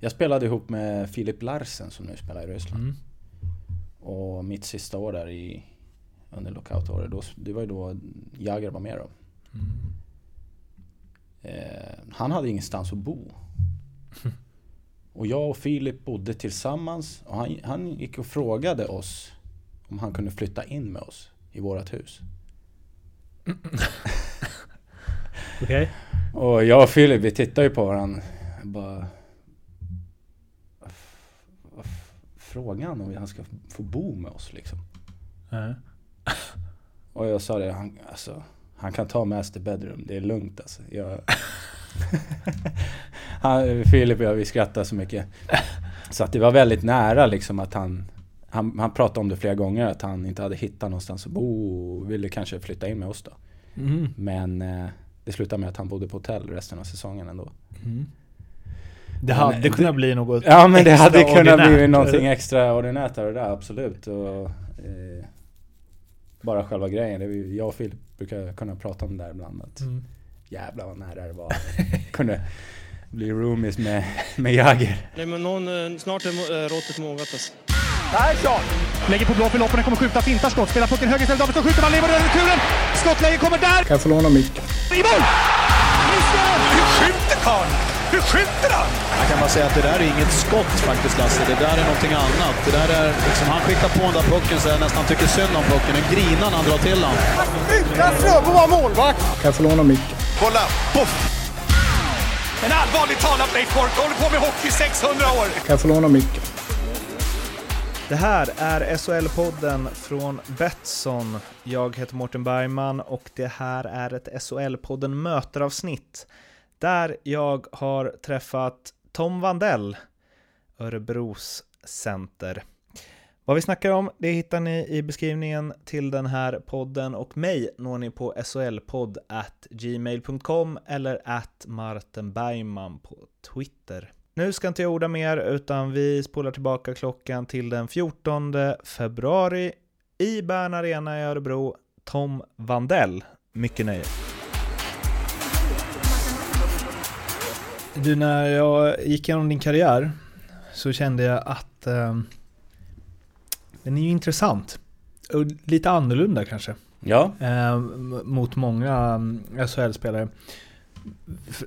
Jag spelade ihop med Filip Larsen som nu spelar i Ryssland. Mm. Och mitt sista år där i, under lockoutåret, då, det var ju då Jagr var med då. Mm. Eh, han hade ingenstans att bo. Och jag och Filip bodde tillsammans och han, han gick och frågade oss om han kunde flytta in med oss i vårat hus. Okej. Och jag och Filip vi tittade ju på varandra. Bara... vad f- vad f- Frågar han om han ska få bo med oss liksom? Ja. Och jag sa det, han, alltså, han kan ta master bedroom, det är lugnt alltså. Jag... han, Filip och jag, vi skrattade så mycket. Så att det var väldigt nära liksom att han, han, han pratade om det flera gånger, att han inte hade hittat någonstans att bo och ville kanske flytta in med oss då. Mm. Men eh, det slutade med att han bodde på hotell resten av säsongen ändå. Mm. Det hade Men, kunnat bli något Ja men det hade kunnat bli någonting extraordinärt av det där, absolut. Och, eh, bara själva grejen, det är, ju- jag och Filip brukar kunna prata om det där ibland. Att Mm. Jävlar vad nära det var. kunde bli roomies med, med Jagger. Nej, men någon, eh, snart är eh, råttet mogat alltså. Persson! Lägger på blå för loppen, kommer skjuta, fintar skott, spelar pucken höger istället, Davidsson skjuter, man lever över returen! Skottläge kommer där! Kan jag få låna micken? I mål! Hur skjuter karln? Hur skjuter han? Jag kan bara säga att det där är inget skott faktiskt Lasse. Det där är någonting annat. Det där är liksom, han skickar på den där pucken så jag nästan tycker synd om pucken. Den grinar när han drar till den. Utan Fröbo var målvakt! Kan jag få låna micken? Kolla! Poff! En allvarligt talat Leif Boork håller på med hockey i 600 år! Kan jag få låna micken? Det här är SHL-podden från Betsson. Jag heter Mårten Bergman och det här är ett SHL-podden möteravsnitt där jag har träffat Tom Vandell, Örebros center. Vad vi snackar om, det hittar ni i beskrivningen till den här podden och mig når ni på solpodd at gmail.com eller at Martin Bergman på Twitter. Nu ska inte jag orda mer utan vi spolar tillbaka klockan till den 14 februari i Bern Arena i Örebro. Tom Vandell, mycket nöje. Du, när jag gick igenom din karriär så kände jag att eh, den är ju intressant. Och lite annorlunda kanske. Ja, Eh, mot många mm, SHL-spelare.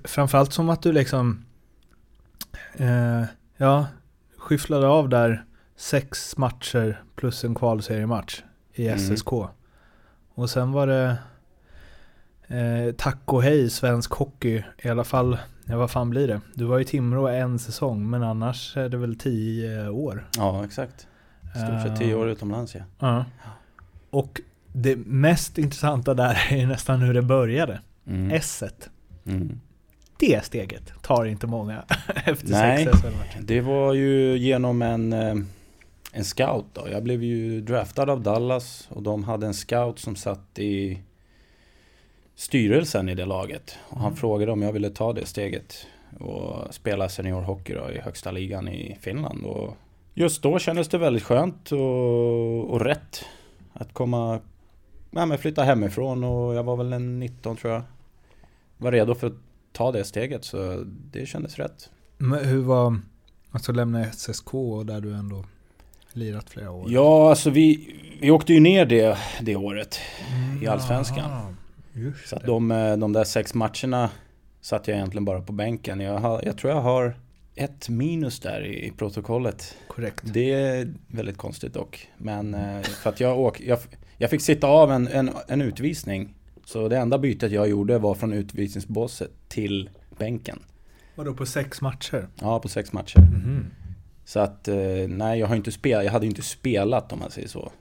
Framförallt som att du liksom eh, ja, skyfflade av där sex matcher plus en kvalseriematch i Mm. SSK. Och sen var det eh, tack och hej svensk hockey i alla fall. Ja, vad fan blir det? Du var i Timrå en säsong men annars är det väl tio år. ja exakt. Stort sett tio år utomlands ja. Ja. Och det mest intressanta där är ju nästan hur det började. Mm. S-et. Mm. Det steget tar inte många efter Nej. sex SHL-matcher. Det var ju genom en, eh, en scout då. Jag blev ju draftad av Dallas och de hade en scout som satt i styrelsen i det laget. Och han Mm. frågade om jag ville ta det steget och spela seniorhockey då i högsta ligan i Finland. Och just då kändes det väldigt skönt och, och rätt att komma, ja, men flytta hemifrån och jag var väl en 19 tror jag. Var redo för att ta det steget så det kändes rätt. Men hur var, alltså lämna SSK där du ändå lirat flera år? Ja, alltså vi, vi åkte ju ner det, det året i Allsvenskan. Jaha, Just Så de, eh, de där sex matcherna satt jag egentligen bara på bänken. Jag, har, jag tror jag har ett minus där i, i protokollet. Korrekt. Det är väldigt konstigt dock. Men eh, för att jag, åk, jag, jag fick sitta av en, en, en utvisning. Så det enda bytet jag gjorde var från utvisningsbåset till bänken. Vadå på sex matcher? Ja, på sex matcher. Mhm. Så att, eh, nej jag har inte spelat, jag hade inte spelat om man säger så.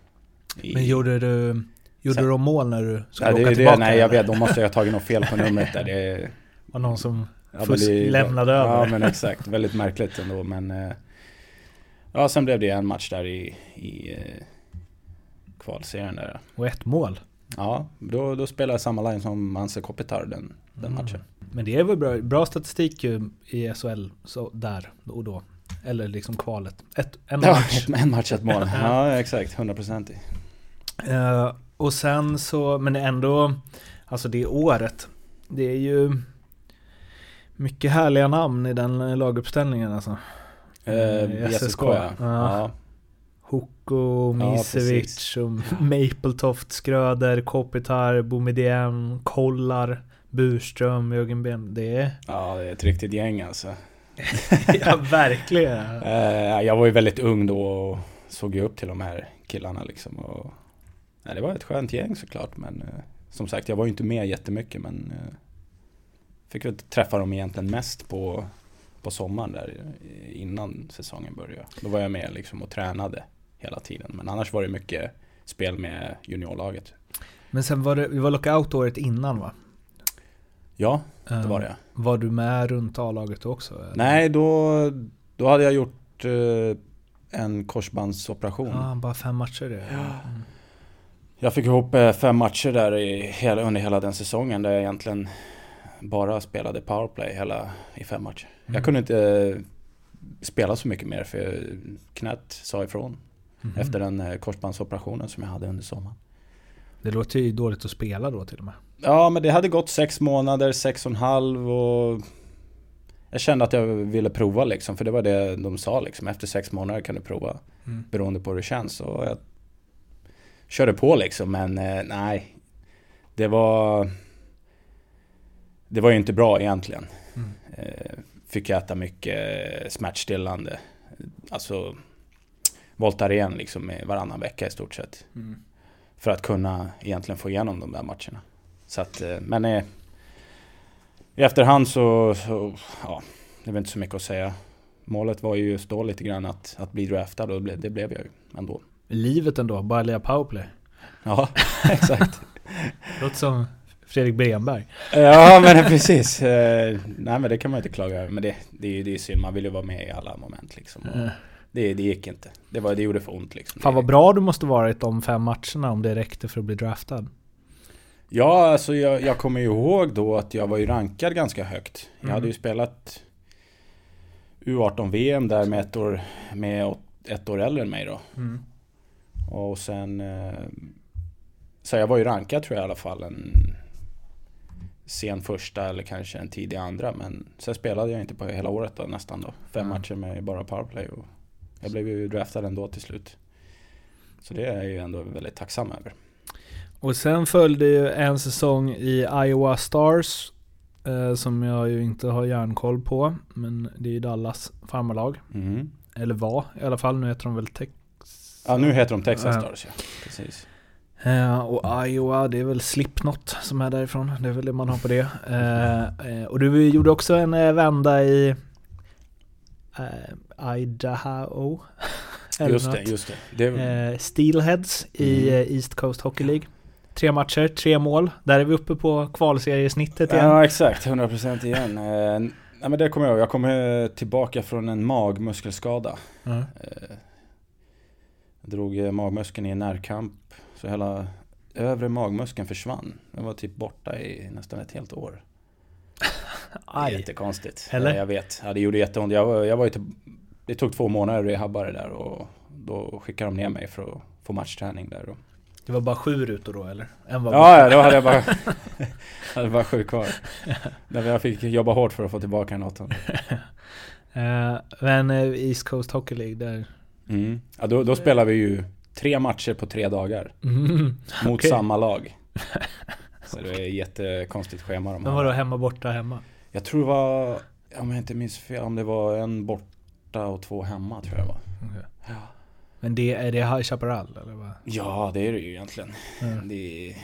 I- Men gjorde du, gjorde Sen- om mål när du skulle det, åka är tillbaka? det, nej jag vet, då måste jag ha tagit något fel på numret där. Det, Var någon som ja, fusk, det- lämnade Ja över? men exakt, väldigt märkligt ändå men eh, Ja sen blev det en match där i, i eh, kvalserien där. Och ett mål? Ja, då, då spelade jag samma line som Anse Kopitar den, den Mm. matchen. Men det är väl bra, bra statistik ju i SHL så där och då. Eller liksom kvalet. Ett, en Ja, match. ett, en match, ett mål. Ja exakt, 100% i. Eh, och sen så, men ändå, alltså det året, det är ju Mycket härliga namn i den laguppställningen alltså. Eh, i SSK ja. ja. ja. Hoko, Ja, Misevic precis. och Mapletoft, Skröder, Kopitar, Boumedienne, Kollar, Burström, Jörgen Ben. Det är... Ja, det är ett riktigt gäng alltså. ja, verkligen. Eh, jag var ju väldigt ung då och såg ju upp till de här killarna liksom. Och, nej, det var ett skönt gäng såklart men eh, som sagt jag var ju inte med jättemycket men eh, fick väl träffa dem egentligen mest på, på sommaren där eh, innan säsongen började. Då var jag med liksom och tränade hela tiden men annars var det mycket spel med juniorlaget. Men sen var det, det var lockout året innan va? Ja, det var det. Var du med runt A-laget också? eller? Nej, då, då hade jag gjort en korsbandsoperation. Ja, bara fem matcher det. Mm. Jag fick ihop eh, fem matcher där i hela, under hela den säsongen där jag egentligen bara spelade powerplay hela, i fem matcher. Mm. Jag kunde inte eh, spela så mycket mer för knät sa ifrån Mhm. efter den eh, korsbandsoperationen som jag hade under sommaren. Det låter ju dåligt att spela då till och med. Ja men det hade gått sex månader, sex och en halv och jag kände att jag ville prova liksom för det var det de sa liksom efter sex månader kan du prova Mm. beroende på hur det känns och jag körde på liksom men eh, nej det var det var ju inte bra egentligen. Mm. Eh, fick äta mycket smärtstillande. Alltså Voltaren liksom i varannan vecka i stort sett. Mm. För att kunna egentligen få igenom de där matcherna. Så att, eh, men eh, i efterhand så, så, ja, det är väl inte så mycket att säga. Målet var ju just då lite grann att, att bli draftad och det blev jag ju ändå. Livet ändå, bara lira powerplay. Ja, exakt. Låter som Fredrik Bremberg. Ja men precis. Eh, nej men det kan man inte klaga över. Men det, det, är ju- det är synd, man vill ju vara med i alla moment liksom. Och Eh. det, det gick inte. Det, var, det gjorde för ont liksom. Fan Det- vad bra du måste varit de fem matcherna om det räckte för att bli draftad. Ja, alltså jag, jag kommer ju ihåg då att jag var ju rankad ganska högt. Jag Mm. hade ju spelat U18-VM där med ett år, med ett år äldre än mig då. Mm. Och sen... eh, Så jag var ju rankad tror jag i alla fall en sen första eller kanske en tidig andra. Men sen spelade jag inte på hela året då nästan då. Fem Mm. matcher med bara powerplay. Och jag blev ju draftad ändå till slut. Så det är jag ju ändå väldigt tacksam över. Och sen följde ju en säsong i Iowa Stars. Eh, som jag ju inte har järnkoll på. Men det är ju Dallas farmarlag. Mm. Eller var i alla fall. Nu heter de väl Tex... Ja, nu heter de Texas. Stars ja. Precis. Eh, och Iowa, det är väl Slipknot som är därifrån. Det är väl det man har på det. Eh, eh, och du gjorde också en eh, vända i eh, Idaho. Eller Just det, just det. det Eh, Steelheads i Mm. eh, East Coast Hockey League. Tre matcher, tre mål. Där är vi uppe på kvalseriesnittet igen. ja, exakt. 100% igen. Nej, men det kommer jag ihåg. Jag kommer tillbaka från en magmuskelskada. Ja. Jag drog eh, magmuskeln i en närkamp. Så hela övre magmuskeln försvann. Den var typ borta i nästan ett helt år. Aj. Jättekonstigt. Eller? Jag vet. Ja, det gjorde jätteont. Jag, jag var ju till, det tog två månader att rehabba det där och då skickade de ner mig för att få matchträning där. Och, Det var bara sju rutor då eller? En var Ja, ja, då hade jag bara, hade bara sju kvar. Där jag fick jobba hårt för att få tillbaka den åttonde. Eh, men eh, East Coast Hockey League där... Mm. Ja, då, då spelar vi ju tre matcher på tre dagar. Mm. Mot Okej. samma lag. Så det är ett jättekonstigt schema de Men har. vadå hemma borta hemma? Jag tror det var, om jag inte minns fel, om det var en borta och två hemma tror jag det var. Okej. Ja. Men det, är det High Chaparral eller vad? Ja, det är det ju egentligen. Mm. Det är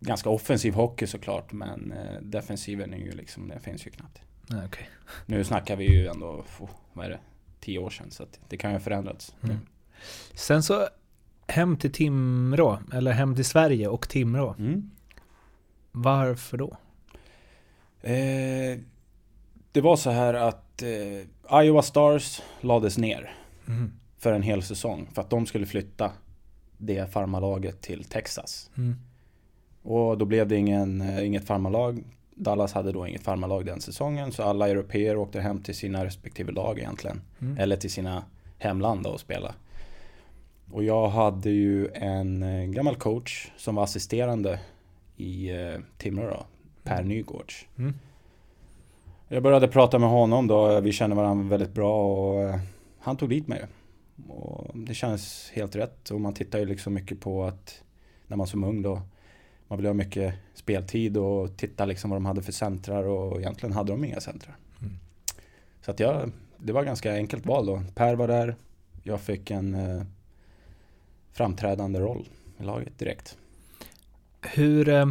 ganska offensiv hockey såklart, men eh, defensiven är ju liksom, det finns ju knappt. Okej. Nu snackar vi ju ändå, oh, vad är det, tio år sedan, så det kan ju ha förändrats. Mm. Sen så hem till Timrå, eller hem till Sverige och Timrå. Mm. Varför då? Eh, det var så här att eh, Iowa Stars lades ner Mm. för en hel säsong för att de skulle flytta det farmarlaget till Texas. Mm. Och då blev det ingen, eh, inget farmarlag. Dallas hade då inget farmarlag den säsongen så alla europeer åkte hem till sina respektive lag egentligen. Mm. Eller till sina hemland då och spela. Och jag hade ju en eh, gammal coach som var assisterande i eh, Timrå då, Per Nygårds. Mm. Jag började prata med honom då, vi kände varandra väldigt bra och eh, han tog dit mig. Och det känns helt rätt och man tittar ju liksom mycket på att när man är som ung då man vill ha mycket speltid och titta liksom vad de hade för centrar och egentligen hade de inga centrar. Mm. Så att jag, det var ganska enkelt val då. Per var där, jag fick en eh, framträdande roll i laget direkt. Hur, eh,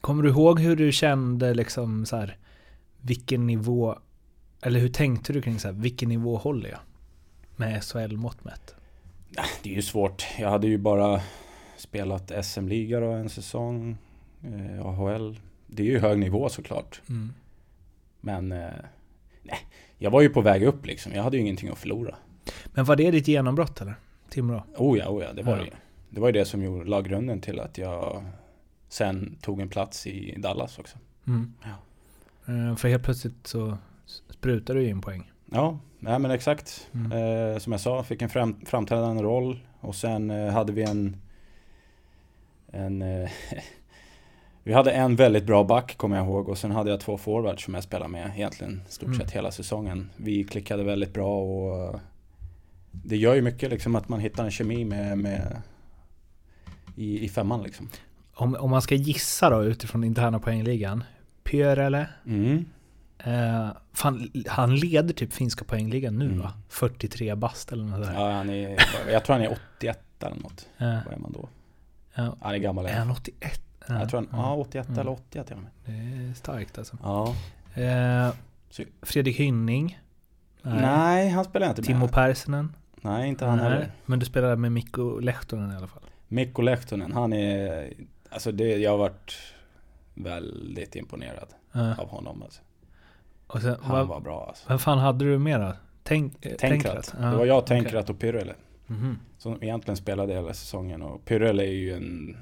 kommer du ihåg hur du kände liksom så här, vilken nivå, eller hur tänkte du kring så här, vilken nivå håller jag? Med SHL-mått mätt. Det är ju svårt. Jag hade ju bara spelat SM-liga då en säsong, eh, AHL. Det är ju hög nivå såklart. Mm. Men eh, nej, jag var ju på väg upp liksom. Jag hade ju ingenting att förlora. Men var det ditt genombrott eller? Timrå? Oh ja, oh ja, det var Ja. det ju. Det var ju det som gjorde, la grunden till att jag sen tog en plats i Dallas också. Mm. Eh, för helt plötsligt så sprutar du in poäng. Ja, nej men exakt. Mm. Eh, som jag sa, fick en fram, framträdande roll och sen eh, hade vi en... en eh, vi hade en väldigt bra back kommer jag ihåg och sen hade jag två forwards som jag spelade med egentligen stort Mm. sett hela säsongen. Vi klickade väldigt bra och eh, det gör ju mycket liksom att man hittar en kemi med, med i, i femman liksom. Om, om man ska gissa då utifrån interna poängligan. Pyörälä. Mm. Eh, fan, han leder typ finska poängligan nu Mm. va? 43 bast eller något där. Ja, han är, jag tror han är 81 eller något. Eh, Vad är man då? ja. Han är gammal. Är han 81? Ja, Jag tror han, ja 81 Mm. eller 80 till och med. Det är starkt alltså. Ja. Eh, Fredrik Hynning. Nej, han spelar inte med. Timo Pärssinen. Nej, inte han Nej, heller. Men du spelar med Mikko Lehtonen i alla fall. Mikko Lehtonen, han är... Alltså det, jag har varit väldigt imponerad Eh, av honom. Alltså. sen, Han vad, var bra alltså. vem fan hade du mer då? Tänk, eh, Tänkrat. Ja, Det var jag. Tänkrat och Pyrrele. Mhm. Som egentligen spelade hela säsongen. Och Pyrrele är ju en...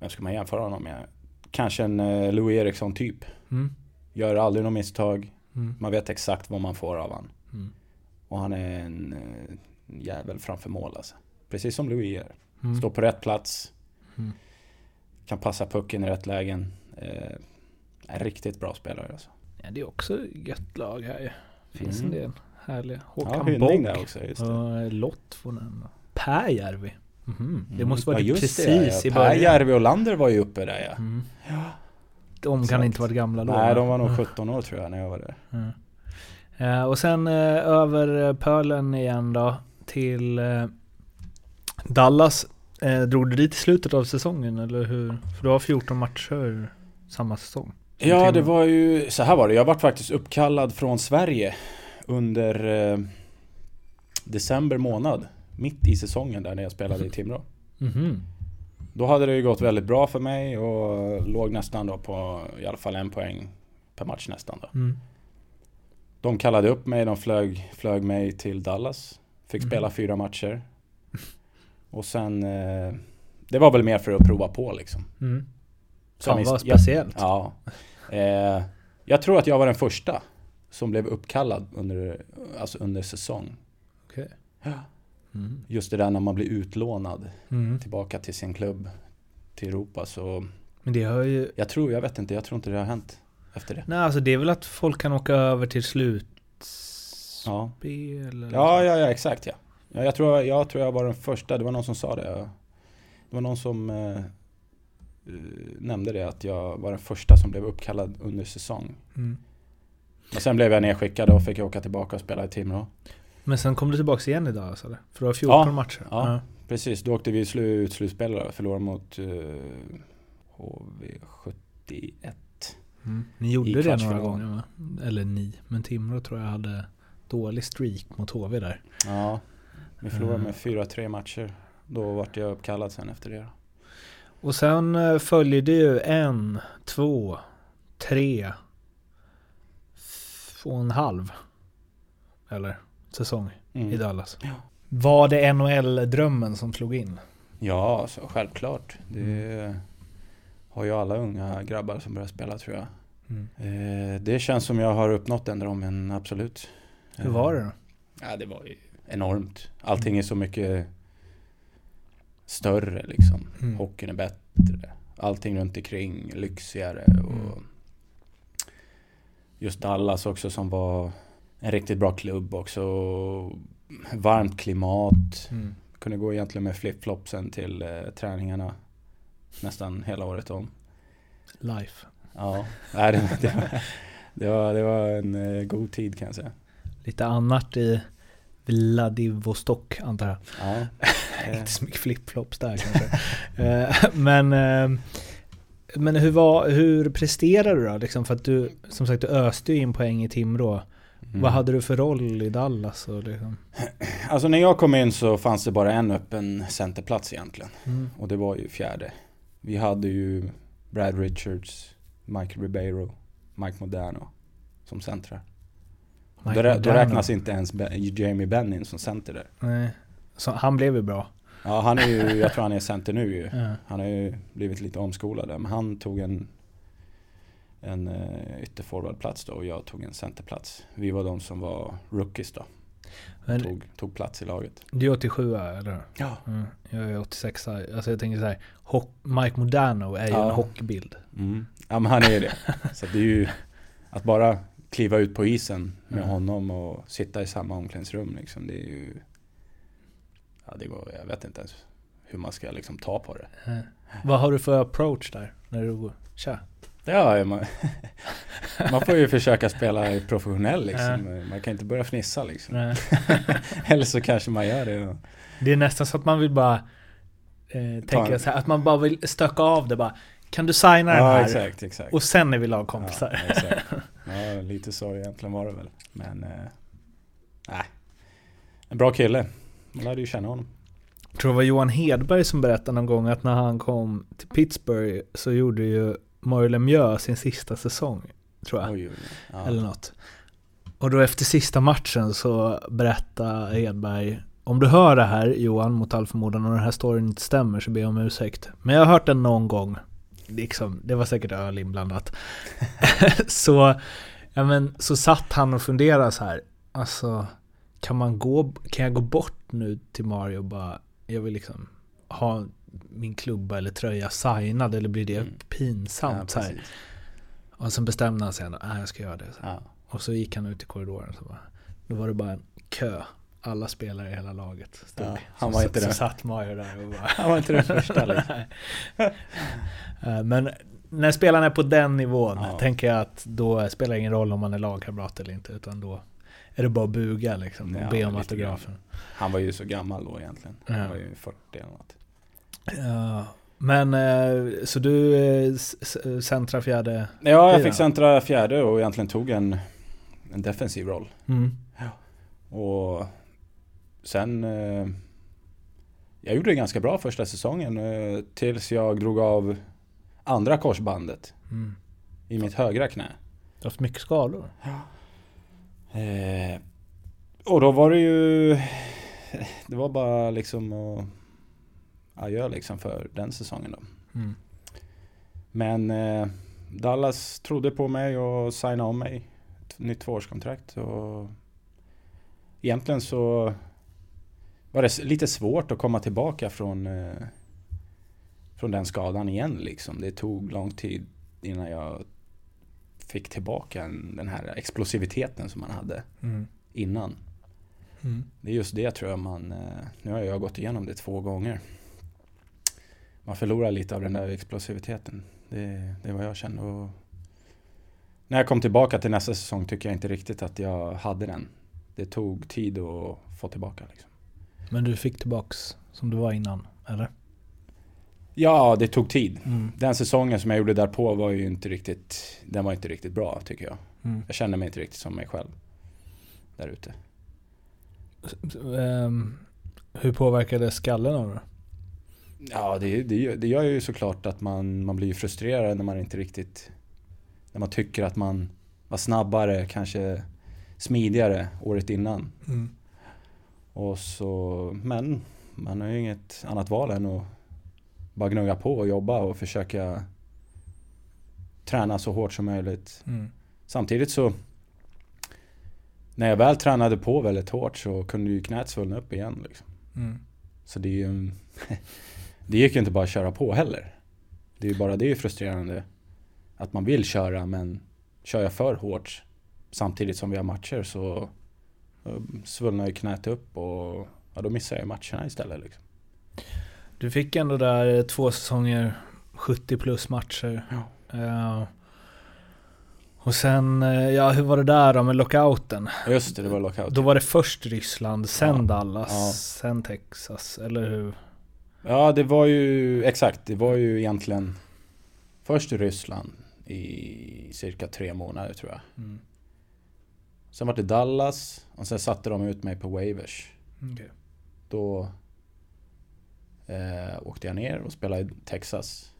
Vem ska man jämföra honom med? Kanske en eh, Louis Eriksson typ. Mm. Gör aldrig något misstag. Mm. Man vet exakt vad man får av han. Mm. Och han är en eh, jävel framför mål alltså. Precis som Louis är. Mm. Står på rätt plats. Mm. Kan passa pucken i rätt lägen. Eh, riktigt bra spelare alltså. Ja, det är också ett gött lag här ju. Finns Mm. en del härliga. Ja, Håkan Hynning Bogg. där också. Just det. Och Lottvonen. Pääjärvi. Mhm. Det Mm. måste vara Ja, precis det, i ja. början. Järvi och Lander var ju uppe där ja. Mm. De kan Exakt. inte varit gamla då. Nej, de var nog Mm. 17 år tror jag när jag var där. Mm. Och sen eh, över eh, pölen igen då till Dallas. Drog du dit i slutet av säsongen eller hur? För du har 14 matcher samma säsong. Ja, det var ju så här var det. Jag vart faktiskt uppkallad från Sverige under eh, december månad. Mitt i säsongen där när jag spelade i Timrå. Mhm. Då hade det ju gått väldigt bra för mig och låg nästan då på i alla fall en poäng per match nästan då. Mm. De kallade upp mig, de flög, flög mig till Dallas. Fick Mhm. spela fyra matcher. Och sen... Eh, det var väl mer för att prova på liksom. Mm. Fan vad speciellt. Ja. Eh, jag tror att jag var den första som blev uppkallad under, alltså under säsong. Okej. Ja. Mm. Just det där när man blir utlånad Mm. tillbaka till sin klubb till Europa så Men det har ju... jag tror, jag vet inte, jag tror inte det har hänt efter det. Nej, alltså det är väl att folk kan åka över till slutspel Ja, ja, ja, ja exakt ja. ja jag, tror, jag tror jag var den första, det var någon som sa det. Det var någon som eh, nämnde det att jag var den första som blev uppkallad under säsong. Mm. Men sen blev jag nedskickad och fick åka tillbaka och spela i Timrå. Men sen kom du tillbaka igen idag alltså? För du har 14 Ja, matcher? ja. Precis, då åkte vi slut, slutspel och förlorade mot uh, HV71. Mm. Ni gjorde det några gånger va? Eller ni. Men Timrå tror jag hade dålig streak mot HV där. Ja, vi förlorade Mm. med 4-3 matcher. Då vart jag uppkallad sen efter det. Och sen eh, följer det ju en, två, tre, två och en halv. Eller säsong Mm. i Dallas. Ja. Var det NHL-drömmen som slog in? Ja, så självklart. Det har ju alla unga grabbar som börjar spela tror jag. Mm. Eh, det känns som jag har uppnått den drömmen, absolut. Hur var det då? Ja, det var ju enormt. Allting är så mycket större liksom. Mm. Hockeyn är bättre. Allting runt omkring lyxigare och Mm. just Dallas också som var en riktigt bra klubb också. Varmt klimat. Mm. Kunde gå egentligen med flipflopsen till eh, träningarna nästan hela året om. Life. Ja, nej, det, det, var, det, var, det var en eh, god tid kan jag säga. Lite annat i Vladivostok antar jag. Ja, eh, Inte så mycket flipflops där kanske. Eh, men eh, men hur, var, hur presterade du då? Liksom för att du, som sagt, du öste ju in poäng i Timrå. Mm. Vad hade du för roll i Dallas? Och liksom? Alltså när jag kom in så fanns det bara en öppen centerplats egentligen. mm. Och det var ju fjärde. Vi hade ju Brad Richards, Mike Ribeiro, Mike Modano som centrar. Då, då räknas inte ens Be- Jamie Bennin som center där. Nej. Så han blev ju bra. Ja, han är ju, jag tror han är center nu ju. Ja. Han har ju blivit lite omskolad där, men han tog en, en uh, ytterforwardplats då och jag tog en centerplats. Vi var de som var rookies då, Men tog, tog plats i laget. du är 87 eller? Ja. Mm. Jag är 86 Alltså jag tänker så här. Mike Modano är ju Ja. en hockeybild. Mm. Ja men han är ju det. Så det är ju att bara kliva ut på isen med Mm. honom och sitta i samma omklädningsrum liksom. Det är ju... Ja det går, jag vet inte ens hur man ska liksom ta på det. Eh. Vad har du för approach där? När du går? Tja. Ja, man, man får ju försöka spela professionell liksom. Man kan inte börja fnissa liksom. Eller så kanske man gör det. Det är nästan så att man vill bara eh, tänka så här, att man bara vill stöka av det bara. Kan du signa den Ja här? exakt, exakt. Och sen är vi lagkompisar. Ja, exakt. ja, lite så egentligen var det väl. Men, eh, nej. En bra kille. Man lärde ju känna honom. Jag tror det var Johan Hedberg som berättade någon gång att när han kom till Pittsburgh så gjorde ju Mario Lemieux sin sista säsong. Tror jag. Oj, oj. Ja. Eller något. Och då efter sista matchen så berättade Hedberg Om du hör det här Johan mot all förmodan och den här storyn inte stämmer så ber jag om ursäkt. Men jag har hört den någon gång. Liksom, det var säkert öl inblandat. så, ja, men, så satt han och funderade så här. Alltså, kan, man gå, kan jag gå bort nu till Mario och bara, jag vill liksom ha min klubba eller tröja signad eller blir det Mm. pinsamt? Ja, så här. Och sen bestämde han sig att jag ska göra det. Så. Ja. Och så gick han ut i korridoren så bara, då var det bara en kö. Alla spelare i hela laget stod. Ja, Så- han var inte så, den. så satt Mario där och bara... Han var inte den första liksom. Eh, Men när spelarna är på den nivån Ja. tänker jag att då spelar det ingen roll om man är lagkamrat eller inte. Utan då är det bara att buga liksom och Ja, be om autografen. Han var ju så gammal då egentligen. Han var ju 40 eller något. Ja, men eh, så du eh, centrar fjärde... Ja, jag fick centra fjärde och egentligen tog en, en defensiv roll. Mm. Och sen... Eh, jag gjorde det ganska bra första säsongen tills jag drog av andra korsbandet Mm. i mitt högra knä. Du har haft mycket skador. Eh, och då var det ju... Det var bara liksom att adjö liksom för den säsongen då. Mm. Men eh, Dallas trodde på mig och signade om mig. Ett nytt tvåårskontrakt. Och egentligen så var det lite svårt att komma tillbaka från, eh, från den skadan igen liksom. Det tog lång tid innan jag fick tillbaka en, den här explosiviteten som man hade Mm. innan. Mm. Det är just det tror jag man, eh, nu har jag gått igenom det två gånger. Man förlorar lite av den där explosiviteten. Det, det är vad jag känner. Och när jag kom tillbaka till nästa säsong tycker jag inte riktigt att jag hade den. Det tog tid att få tillbaka. Liksom. Men du fick tillbaks som du var innan, eller? Ja, det tog tid. Mm. Den säsongen som jag gjorde därpå var ju inte riktigt, den var inte riktigt bra tycker jag. Mm. Jag kände mig inte riktigt som mig själv. Där ute. Ehm, hur påverkade skallen av det? Ja, det, det, det gör ju såklart att man, man blir frustrerad när man inte riktigt... När man tycker att man var snabbare, kanske smidigare året innan. Mm. Och så, men man har ju inget annat val än att bara gnugga på och jobba och försöka träna så hårt som möjligt. Mm. Samtidigt så när jag väl tränade på väldigt hårt så kunde ju knät svullna upp igen. Liksom. Mm. Så det är ju... Det gick ju inte bara att köra på heller. Det är ju bara det är frustrerande. Att man vill köra men kör jag för hårt samtidigt som vi har matcher så eh, svullnar ju knät upp och ja, då missar jag matcherna istället. Liksom. Du fick ändå där två säsonger, 70 plus matcher. Ja. Eh, och sen, eh, ja hur var det där då med lockouten? Just det, det var lockout. Då var det först Ryssland, sen Ja. Dallas, Ja. sen Texas, eller hur? Ja, det var ju exakt. Det var ju egentligen först i Ryssland i cirka tre månader tror jag. Mm. Sen var det Dallas och sen satte de ut mig på waivers. Okej. Då eh, åkte jag ner och spelade i Texas.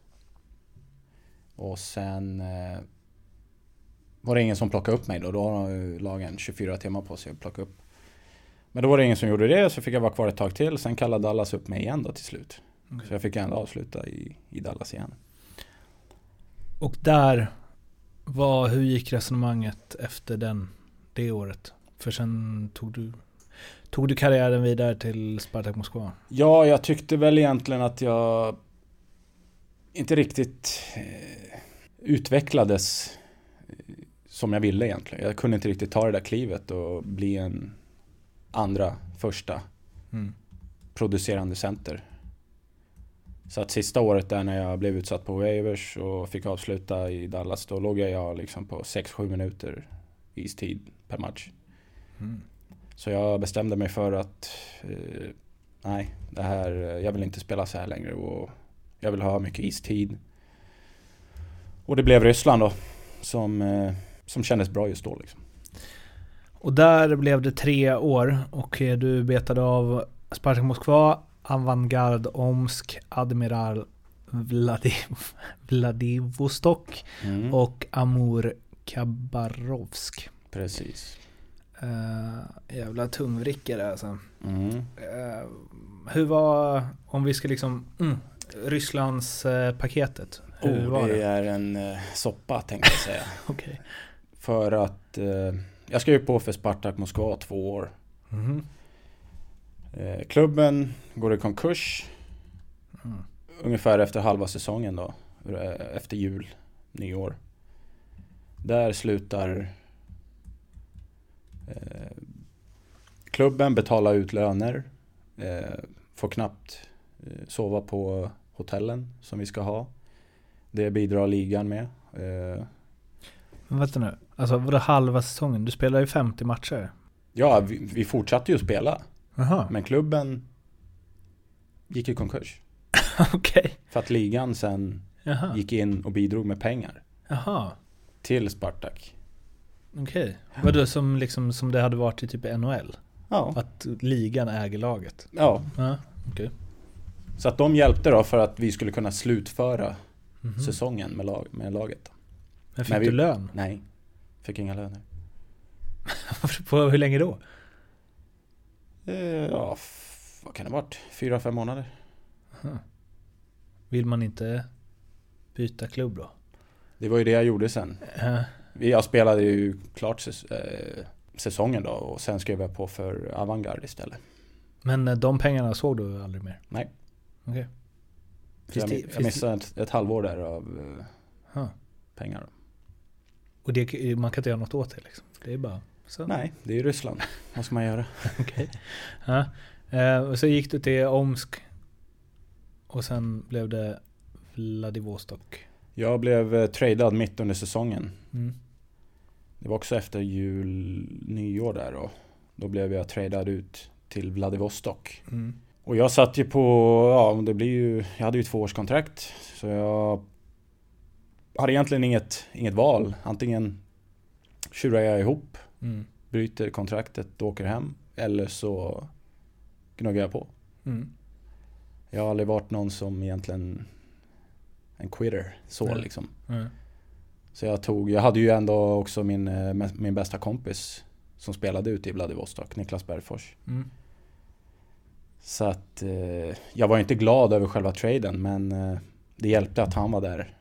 Och sen eh, var det ingen som plockade upp mig då. Då har lagen 24 timmar på sig att plocka upp. Men då var det ingen som gjorde det så fick jag vara kvar ett tag till. Sen kallade Dallas upp mig igen då till slut. Okej. Så jag fick ändå avsluta i, i Dallas igen. Och där, vad, hur gick resonemanget efter den, det året? För sen tog du, tog du karriären vidare till Spartak Moskva? Ja, jag tyckte väl egentligen att jag inte riktigt eh, utvecklades eh, som jag ville egentligen. Jag kunde inte riktigt ta det där klivet och bli en andra, första Mm. producerande center. Så att sista året där när jag blev utsatt på waivers och fick avsluta i Dallas, då låg jag liksom på 6-7 minuter istid per match. Mm. Så jag bestämde mig för att eh, nej, det här, jag vill inte spela så här längre och jag vill ha mycket istid. Och det blev Ryssland då, som, eh, som kändes bra just då liksom. Och där blev det tre år och eh, du betade av Spartak Moskva, Avantgarde Omsk, Admiral Vladiv Vladivostok Mm, och Amur Khabarovsk. Precis. Uh, jävla tungvrickare alltså. Mm. Eh, hur var, om vi ska liksom, mm, Rysslands eh, paketet. Hur Oh, var det det? är en eh, soppa tänkte jag säga. Okej. för att jag skrev på för Spartak Moskva två år. Mhm. Eh, klubben går i konkurs Mm. ungefär efter halva säsongen då. eh, Efter jul, nyår. Där slutar eh, klubben betala ut löner. Eh, får knappt eh, sova på hotellen som vi ska ha. Det bidrar ligan med. Vänta nu, alltså var det halva säsongen? Du spelar ju 50 matcher. ja, vi, vi fortsatte ju spela. Jaha, Men klubben gick i konkurs. okej. För att ligan sen Jaha, gick in och bidrog med pengar jaha, till Spartak. okej. Vadå som liksom som det hade varit i typ NHL? Ja, Att ligan äger laget? ja. Ja, okej. Så att de hjälpte då för att vi skulle kunna slutföra Mhm. säsongen med, lag, med laget. Men fick Men vi- du lön? Nej, fick inga löner. På hur länge då? Eh, ja, vad kan det varit? Fyra, fem månader. Vill man inte byta klubb då? Det var ju det jag gjorde sen. Vi- Jag spelade ju klart säs eh, säsongen då och sen skrev jag på för Avantgarde istället. Men eh, de pengarna såg du aldrig mer? Nej. Okej. Finns jag, jag missade ett, ett halvår där av Ja. pengar. Och det, man kan inte göra något åt det liksom? Det är bara så? Nej, det är ju Ryssland. Vad ska man göra? Okej. Ja. Eh, och så gick du till Omsk. Och sen blev det Vladivostok. Jag blev eh, tradad mitt under säsongen. Mm. Det var också efter jul, nyår där då. Då blev jag tradad ut till Vladivostok. Mm. Och jag satt ju på, ja det blir ju, jag hade ju två års kontrakt. Så jag hade egentligen inget, inget val. Antingen tjurar jag ihop, Mm. bryter kontraktet och åker hem. Eller så gnuggar jag på. Mm. Jag har aldrig varit någon som egentligen en quitter så Nej. liksom. Mm. Så jag tog, jag hade ju ändå också min, eh, min bästa kompis som spelade ute i Vladivostok, Niklas Bergfors. Mm. Så att eh, jag var inte glad över själva traden men eh, det hjälpte att han var där.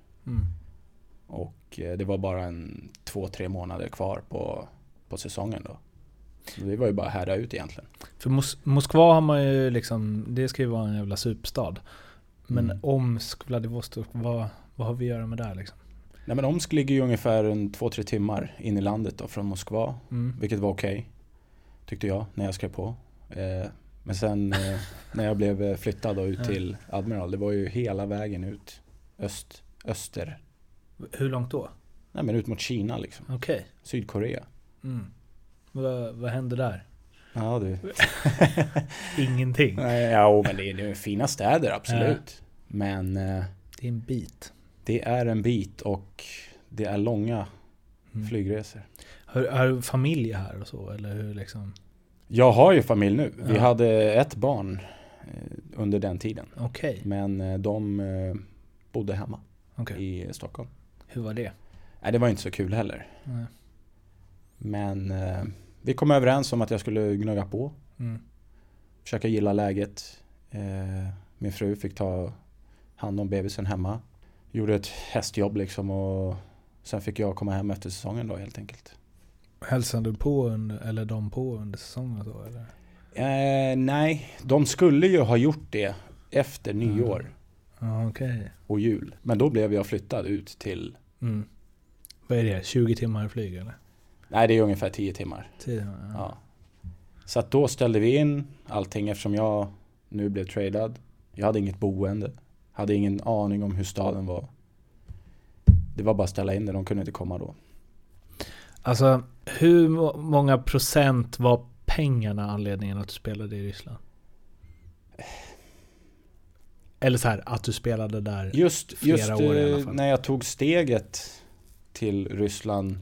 Och eh, det var bara en två, tre månader kvar på, på säsongen då. Så det var ju bara att härda ut egentligen. För Mos- Moskva har man ju liksom, det ska ju vara en jävla superstad. Men Mm. Omsk, Vladivostok, vad, vad har vi att göra med där liksom? Nej men Omsk ligger ju ungefär en två, tre timmar in i landet då från Moskva. Mm. Vilket var okej. tyckte jag när jag skrev på. Eh, men sen eh, när jag blev eh, flyttad då ut till Admiral. Det var ju hela vägen ut. Öst, öster. Hur långt då? Nej men ut mot Kina liksom. Okej. Sydkorea. Mm. Vad, vad hände där? Ja du. Ingenting. Ja men det är, det är fina städer absolut. Men eh, Det är en bit. det är en bit och det är långa Mm. flygresor. Har, du familj här och så? Eller hur liksom? Jag har ju familj nu. Vi Ja. hade ett barn eh, under den tiden. Okej. Men eh, de bodde hemma Okej. i Stockholm. Hur var det? Nej, det var inte så kul heller. Nej. Men eh, vi kom överens om att jag skulle gnugga på. Mm. Försöka gilla läget. Eh, min fru fick ta hand om bebisen hemma. Gjorde ett hästjobb liksom och sen fick jag komma hem efter säsongen då helt enkelt. Hälsade du på under, eller de på under säsongen då eller? Eh, nej, de skulle ju ha gjort det efter nyår Ja, okej. och jul. Men då blev jag flyttad ut till, Mm. Vad är det? 20 timmar flyg eller? nej det är ungefär 10 timmar. 10 timmar? Ja. Ja. Så då ställde vi in allting eftersom jag nu blev tradad. Jag hade inget boende. Hade ingen aning om hur staden var. Det var bara att ställa in det, de kunde inte komma då. Alltså, hur må- många procent var pengarna anledningen att du spelade i Ryssland? Eller så här, att du spelade där. Just, Flera just år i alla eh, fall. när jag tog steget till Ryssland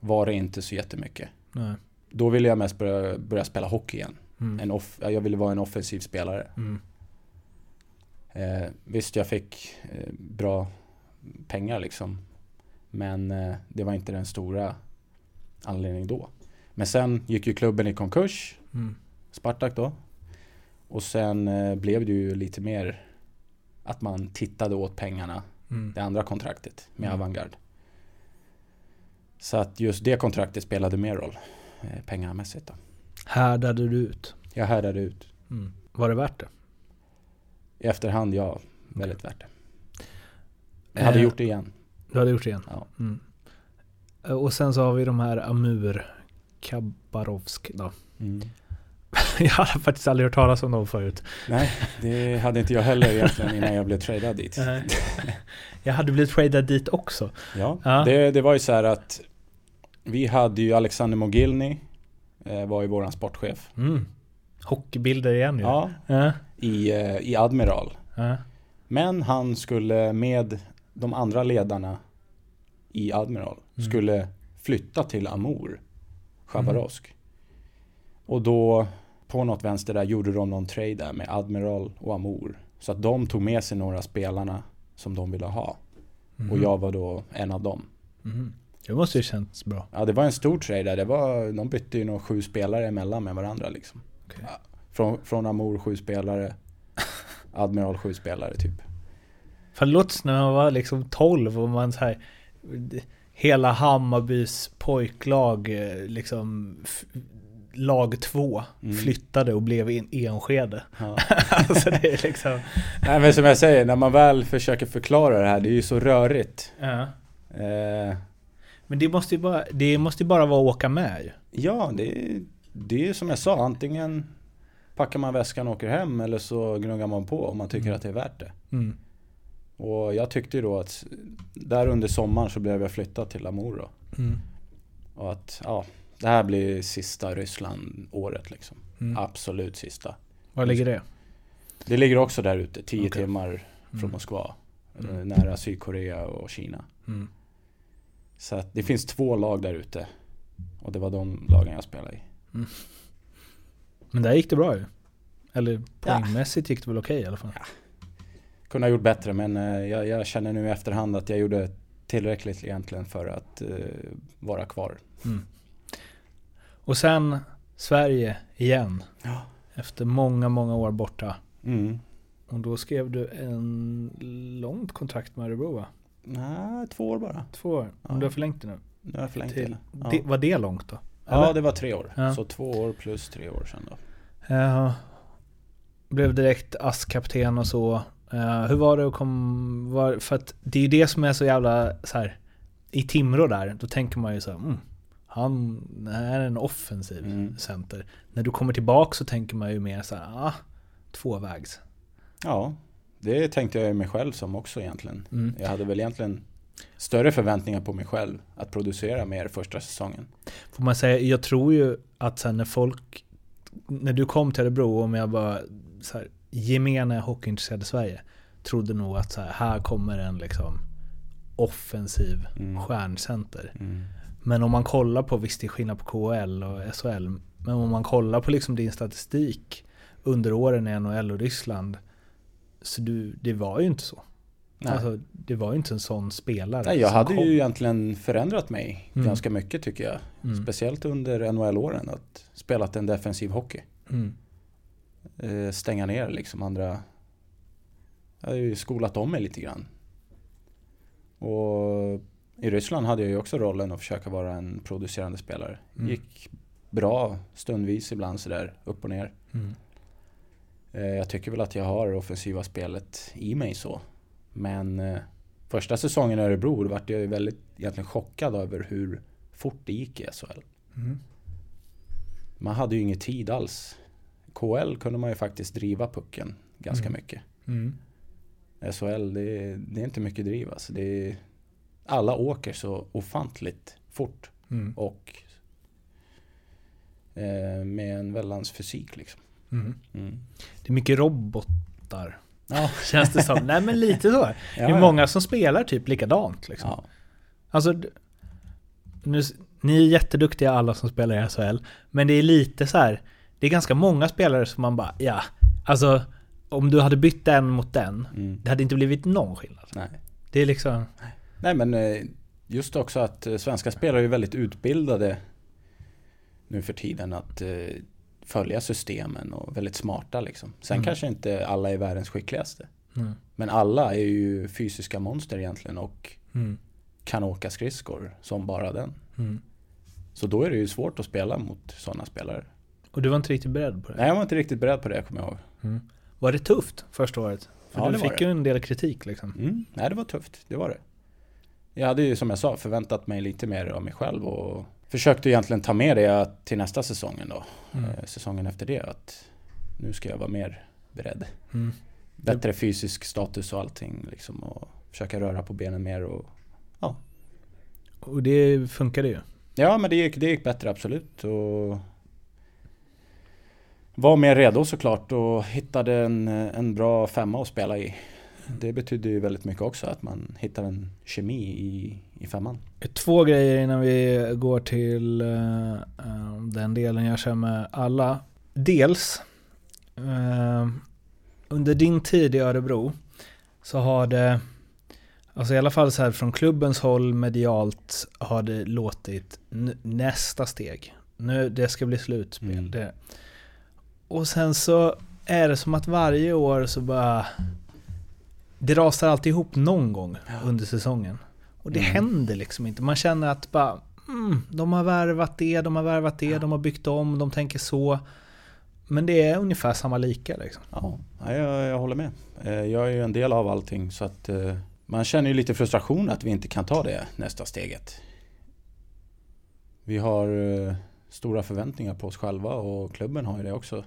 var det inte så jättemycket. Nej. Då ville jag mest börja, börja spela hockey igen. Mm. En off, jag ville vara en offensiv spelare. Mm. Eh, visst, jag fick eh, bra pengar liksom. Men eh, det var inte den stora anledningen då. Men sen gick ju klubben i konkurs, Mm. Spartak då. Och sen eh, blev det ju lite mer att man tittade åt pengarna, Mm. det andra kontraktet med Mm. Avantgarde. Så att just det kontraktet spelade mer roll eh, pengamässigt då. Härdade du ut? Jag härdade ut. Mm. Var det värt det? I efterhand, ja, väldigt värt det. Jag hade Eh, gjort det igen. Du hade gjort det igen? Ja. Mm. Eh, Och sen så har vi de här Amur Kabarovsk då. Mm. Jag hade faktiskt aldrig hört talas om dem förut. Nej, det hade inte jag heller egentligen innan jag blev tradad dit. Jag hade blivit tradad dit också. Ja, Ja. Det, det var ju så här att vi hade ju Alexander Mogilny, eh, var ju våran sportchef. Mm. Hockeybilder igen ju. Ja, Ja. i, eh, i Admiral. Ja. Men han skulle med de andra ledarna i Admiral Mm. skulle flytta till Amur, Chabarovsk. Och då på något vänster där gjorde de någon trade där med Admiral och Amur. Så att de tog med sig några spelarna som de ville ha. Och jag var då en av dem. Mhm. Det måste ju känts bra. Ja det var en stor trade där. Det var, de bytte ju nog sju spelare emellan med varandra liksom. Ja, från, från Amur sju spelare, Admiral sju spelare typ. För det låter när man var liksom 12 och man så här Hela Hammarbys pojklag eh, liksom Lag 2 Mm. flyttade och blev en Enskede. Ja. alltså det är liksom Nej men som jag säger, när man väl försöker förklara det här, det är ju så rörigt. ja. Eh, Men det måste ju bara, det måste bara vara att åka med ju. ja, det, det är som jag sa, antingen packar man väskan och åker hem eller så gnuggar man på om man tycker Mm. att det är värt det. Mm. Och jag tyckte ju då att där under sommaren så blev jag flyttad till Amur då. Mm. Och att ja, det här blir sista Ryssland-året liksom. Mm. Absolut sista. Var ligger det? Det ligger också där ute, 10 Okej. timmar från Mm. Moskva. Mm. eh, Nära Sydkorea och Kina. Mm. Så att det finns två lag där ute. Och det var de lagen jag spelade i. Men där gick det bra ju. Eller poängmässigt gick det väl okej i alla fall. Kunde ha gjort bättre men eh, jag, jag känner nu i efterhand att jag gjorde tillräckligt egentligen för att eh, vara kvar. Mm. Och sen Sverige igen. Ja. Efter många, många år borta. Mm. Och då skrev du en långt kontrakt med Örebro va? Nej, två år bara. Två år. Ja. du har förlängt det nu. Nu har jag förlängt Till, det. Ja. Var det långt då? ja, Eller? det var tre år. Ja. Så två år plus tre år sedan då. Ja. Blev direkt ASS-kapten och så. Eh, hur var det att komma... För att det är ju det som är så jävla så här. I Timrå där, då tänker man ju så här, mm, han är en offensiv Mm. center. När du kommer tillbaka så tänker man ju mer så här, ah, tvåvägs. Ja, det tänkte jag mig själv som också egentligen. Mm. Jag hade väl egentligen större förväntningar på mig själv att producera mer första säsongen. Får man säga, jag tror ju att sen när folk, när du kom till Örebro, om jag bara så här, gemene hockeyintresserad i Sverige, trodde nog att så här, här kommer en liksom offensiv Mm. stjärncenter. Mm. Men om man kollar på, visst det är skillnad på KHL och SHL, men om man kollar på liksom din statistik under åren i NHL och Ryssland, så du, det var ju inte så. Nej. Alltså, det var ju inte en sån spelare Nej, jag hade kom. ju egentligen förändrat mig Mm. ganska mycket tycker jag. Mm. Speciellt under NHL-åren. Att spelat en defensiv hockey. Mm. Eh, stänga ner liksom andra... Jag har ju skolat om mig lite grann. Och i Ryssland hade jag ju också rollen att försöka vara en producerande spelare. Mm. Gick bra stundvis ibland sådär upp och ner. Mm. Eh, Jag tycker väl att jag har det offensiva spelet i mig så. Men eh, första säsongen i Örebro vart jag ju väldigt egentligen chockad över hur fort det gick i SHL. Mm. Man hade ju ingen tid alls. KL kunde man ju faktiskt driva pucken ganska Mm. mycket. Mm. SHL, det är, det är inte mycket driv alltså. Det alla åker så ofantligt fort Mm. och eh, med en väldans fysik liksom. Mm. Mm. Det är mycket robotar. Ja. Känns det som. Nej men lite så. Det är Ja, många som spelar typ likadant liksom. Ja. Alltså, nu, ni är jätteduktiga alla som spelar i SHL. Men det är lite så här. Det är ganska många spelare som man bara, ja. Alltså, om du hade bytt den mot den. Mm. Det hade inte blivit någon skillnad. Nej. Det är liksom... Nej men eh, just också att eh, svenska spelare är väldigt utbildade nu för tiden att eh, följa systemen och väldigt smarta liksom. Sen Mm. kanske inte alla är världens skickligaste. Mm. Men alla är ju fysiska monster egentligen och Mm. kan åka skridskor som bara den. Mm. Så då är det ju svårt att spela mot sådana spelare. Och du var inte riktigt beredd på det? Nej, jag var inte riktigt beredd på det, kommer jag ihåg. Mm. Var det tufft första året? För Ja, du fick ju en del kritik liksom. Mm. Nej, det var tufft. Det var det. Jag hade ju som jag sa förväntat mig lite mer av mig själv och försökte egentligen ta med det till nästa säsongen då. Mm. Eh, Säsongen efter det att nu ska jag vara mer beredd. Mm. Bättre fysisk status och allting liksom och försöka röra på benen mer och Och det funkade ju. Ja men det gick, det gick bättre absolut och var mer redo såklart och hittade en, en bra femma att spela i. Det betydde ju väldigt mycket också att man hittar en kemi i, i femman. Två grejer innan vi går till eh, eh, den delen jag kör med alla. Dels, eh, under din tid i Örebro så har det, alltså i alla fall så här från klubbens håll medialt har det låtit nästa steg. Nu, det ska bli slutspel. Mm. Det. Och sen så är det som att varje år så bara det rasar alltid ihop någon gång under säsongen. Och det Mm. händer liksom inte. Man känner att bara, mm, de har värvat det, de har värvat det, de har byggt om, de tänker så. Men det är ungefär samma lika liksom. Ja, ja, jag, jag håller med. Eh, Jag är ju en del av allting så att eh, man känner ju lite frustration att vi inte kan ta det nästa steget. Vi har eh, stora förväntningar på oss själva och klubben har ju det också.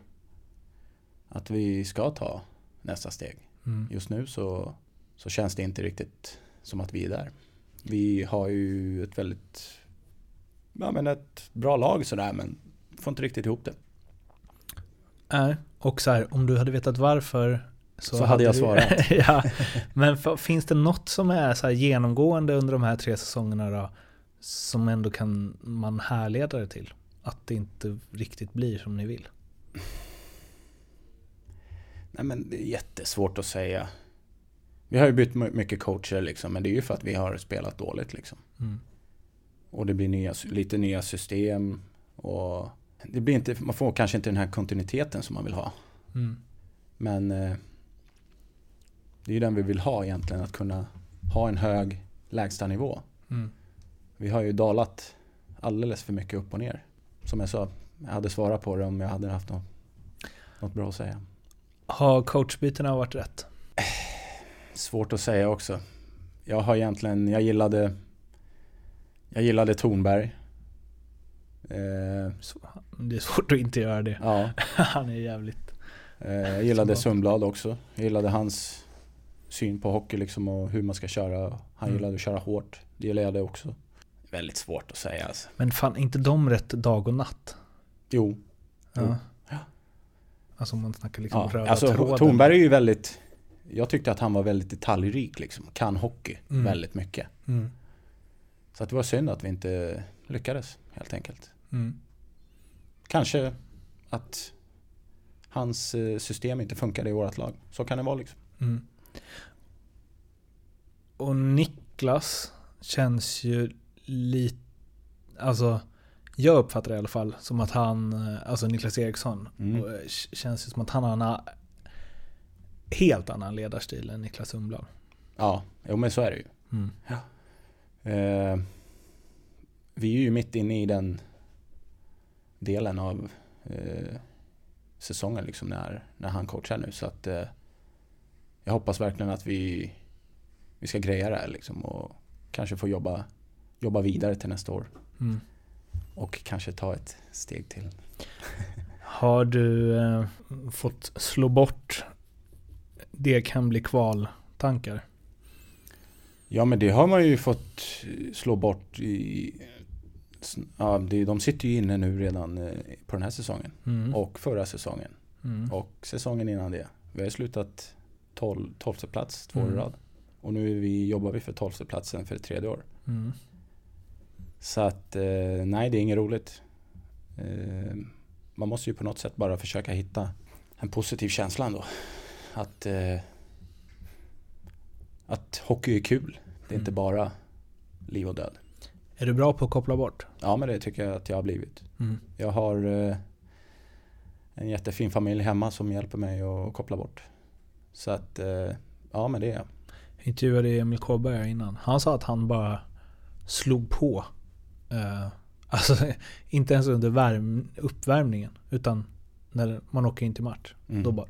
Att vi ska ta nästa steg. Mm. Just nu så, så känns det inte riktigt som att vi är där. Vi har ju ett väldigt, ja men ett bra lag sådär men får inte riktigt ihop det. Nej, och så här, om du hade vetat varför Så hade jag du- svarat. ja, men f- finns det något som är så här genomgående under de här tre säsongerna då? Som ändå kan man härleda det till? Att det inte riktigt blir som ni vill? Nej men det är jättesvårt att säga. Vi har ju bytt my- mycket coacher liksom, men det är ju för att vi har spelat dåligt liksom. Mm. Och det blir nya, lite nya system och det blir inte, man får kanske inte den här kontinuiteten som man vill ha. Mm. Men eh, det är ju den vi vill ha egentligen, att kunna ha en hög lägstanivå. Mm. Vi har ju dalat alldeles för mycket upp och ner. Som jag sa, jag hade svarat på det om jag hade haft något, något bra att säga. Har coachbytena varit rätt? Svårt att säga också. Jag har egentligen, jag gillade Jag gillade Tornberg. Eh, det är svårt att inte göra det. ja, Han är jävligt... eh, jag gillade Sundblad. Också. Jag gillade hans syn på hockey liksom och hur man ska köra. Han Mm. gillade att köra hårt. Det gillade jag också. Väldigt svårt att säga alltså. Men fan, inte de rätt dag och natt? Jo, Jo. Alltså om man snackar liksom ja. röda alltså tråden. Tornberg är ju väldigt Jag tyckte att han var väldigt detaljrik liksom. Kan hockey Mm. väldigt mycket. Mm. Så att det var synd att vi inte lyckades helt enkelt. Mm. Kanske att hans eh, system inte funkade i vårt lag. Så kan det vara liksom. Mm. Och Niklas känns ju lite, alltså jag uppfattar det i alla fall som att han, eh, alltså Niklas Eriksson, Mm. och, eh, känns ju som att han har en helt annan ledarstil än Niklas Sundblad. Ja, jo men så är det ju. Mm. Eh, vi är ju mitt inne i den delen av eh, säsongen liksom när, när han coachar nu. Så att eh, jag hoppas verkligen att vi, vi ska greja det här liksom och kanske få jobba, jobba vidare till nästa år. Mm. Och kanske ta ett steg till. Har du eh, fått slå bort det kan bli kval-tankar? Ja men det har man ju fått slå bort i... Ja, de sitter ju inne nu redan eh, på den här säsongen. Mm. Och förra säsongen. Mm. Och säsongen innan det. Vi har slutat 12, 12 plats två år i Mm. rad. Och nu vi, jobbar vi för 12 platsen för tredje år. Mm. Så att eh, nej, det är inget roligt. Eh, man måste ju på något sätt bara försöka hitta en positiv känsla ändå. Att, eh, att hockey är kul. Det är inte Mm. bara liv och död. Är du bra på att koppla bort? Ja men det tycker jag att jag har blivit. Mm. Jag har eh, en jättefin familj hemma som hjälper mig att koppla bort. Så att, eh, ja men det är jag. Jag intervjuade Emil Kåberg innan. Han sa att han bara slog på. Eh, alltså inte ens under värm, uppvärmningen. Utan när man åker in till match. Mm. Då bara...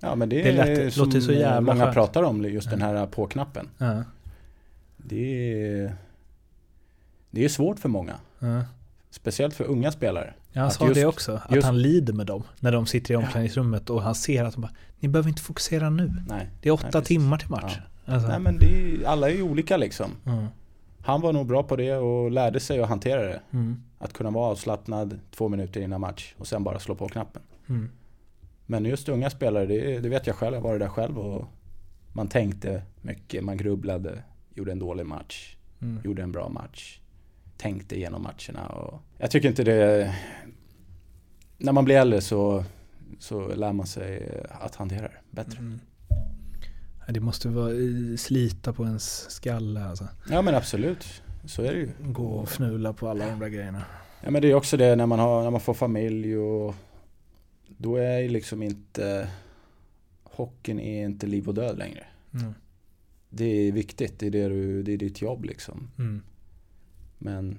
Ja men det, Det är lät- som låter så jävla många skönt. pratar om, just Ja. den här på-knappen. Ja, Det är, det är svårt för många. ja. Speciellt för unga spelare. Ja, han sa det också. Att just- han lider med dem. När de sitter i omklädningsrummet och han ser att de bara Ni behöver inte fokusera nu. Nej, Det är åtta Nej, timmar till match. Alltså, Nej men är, alla är ju olika liksom. Mm, Han var nog bra på det och lärde sig att hantera det. mm, Att kunna vara avslappnad två minuter innan match och sen bara slå på knappen. mm, Men just unga spelare, det, det vet jag själv. Jag var där själv och man tänkte mycket, man grubblade, gjorde en dålig match, mm. gjorde en bra match. Tänkte igenom matcherna och jag tycker inte det... När man blir äldre så, så lär man sig att hantera det bättre. Det måste vara slita på ens skalle alltså. Ja men absolut, så är det ju. Gå och fnula på alla de där grejerna. Ja men det är också det när man, har, när man får familj och då är ju liksom inte hockeyn är inte liv och död längre. Mm. Det är viktigt, det är, det du, det är ditt jobb liksom. Mm. Men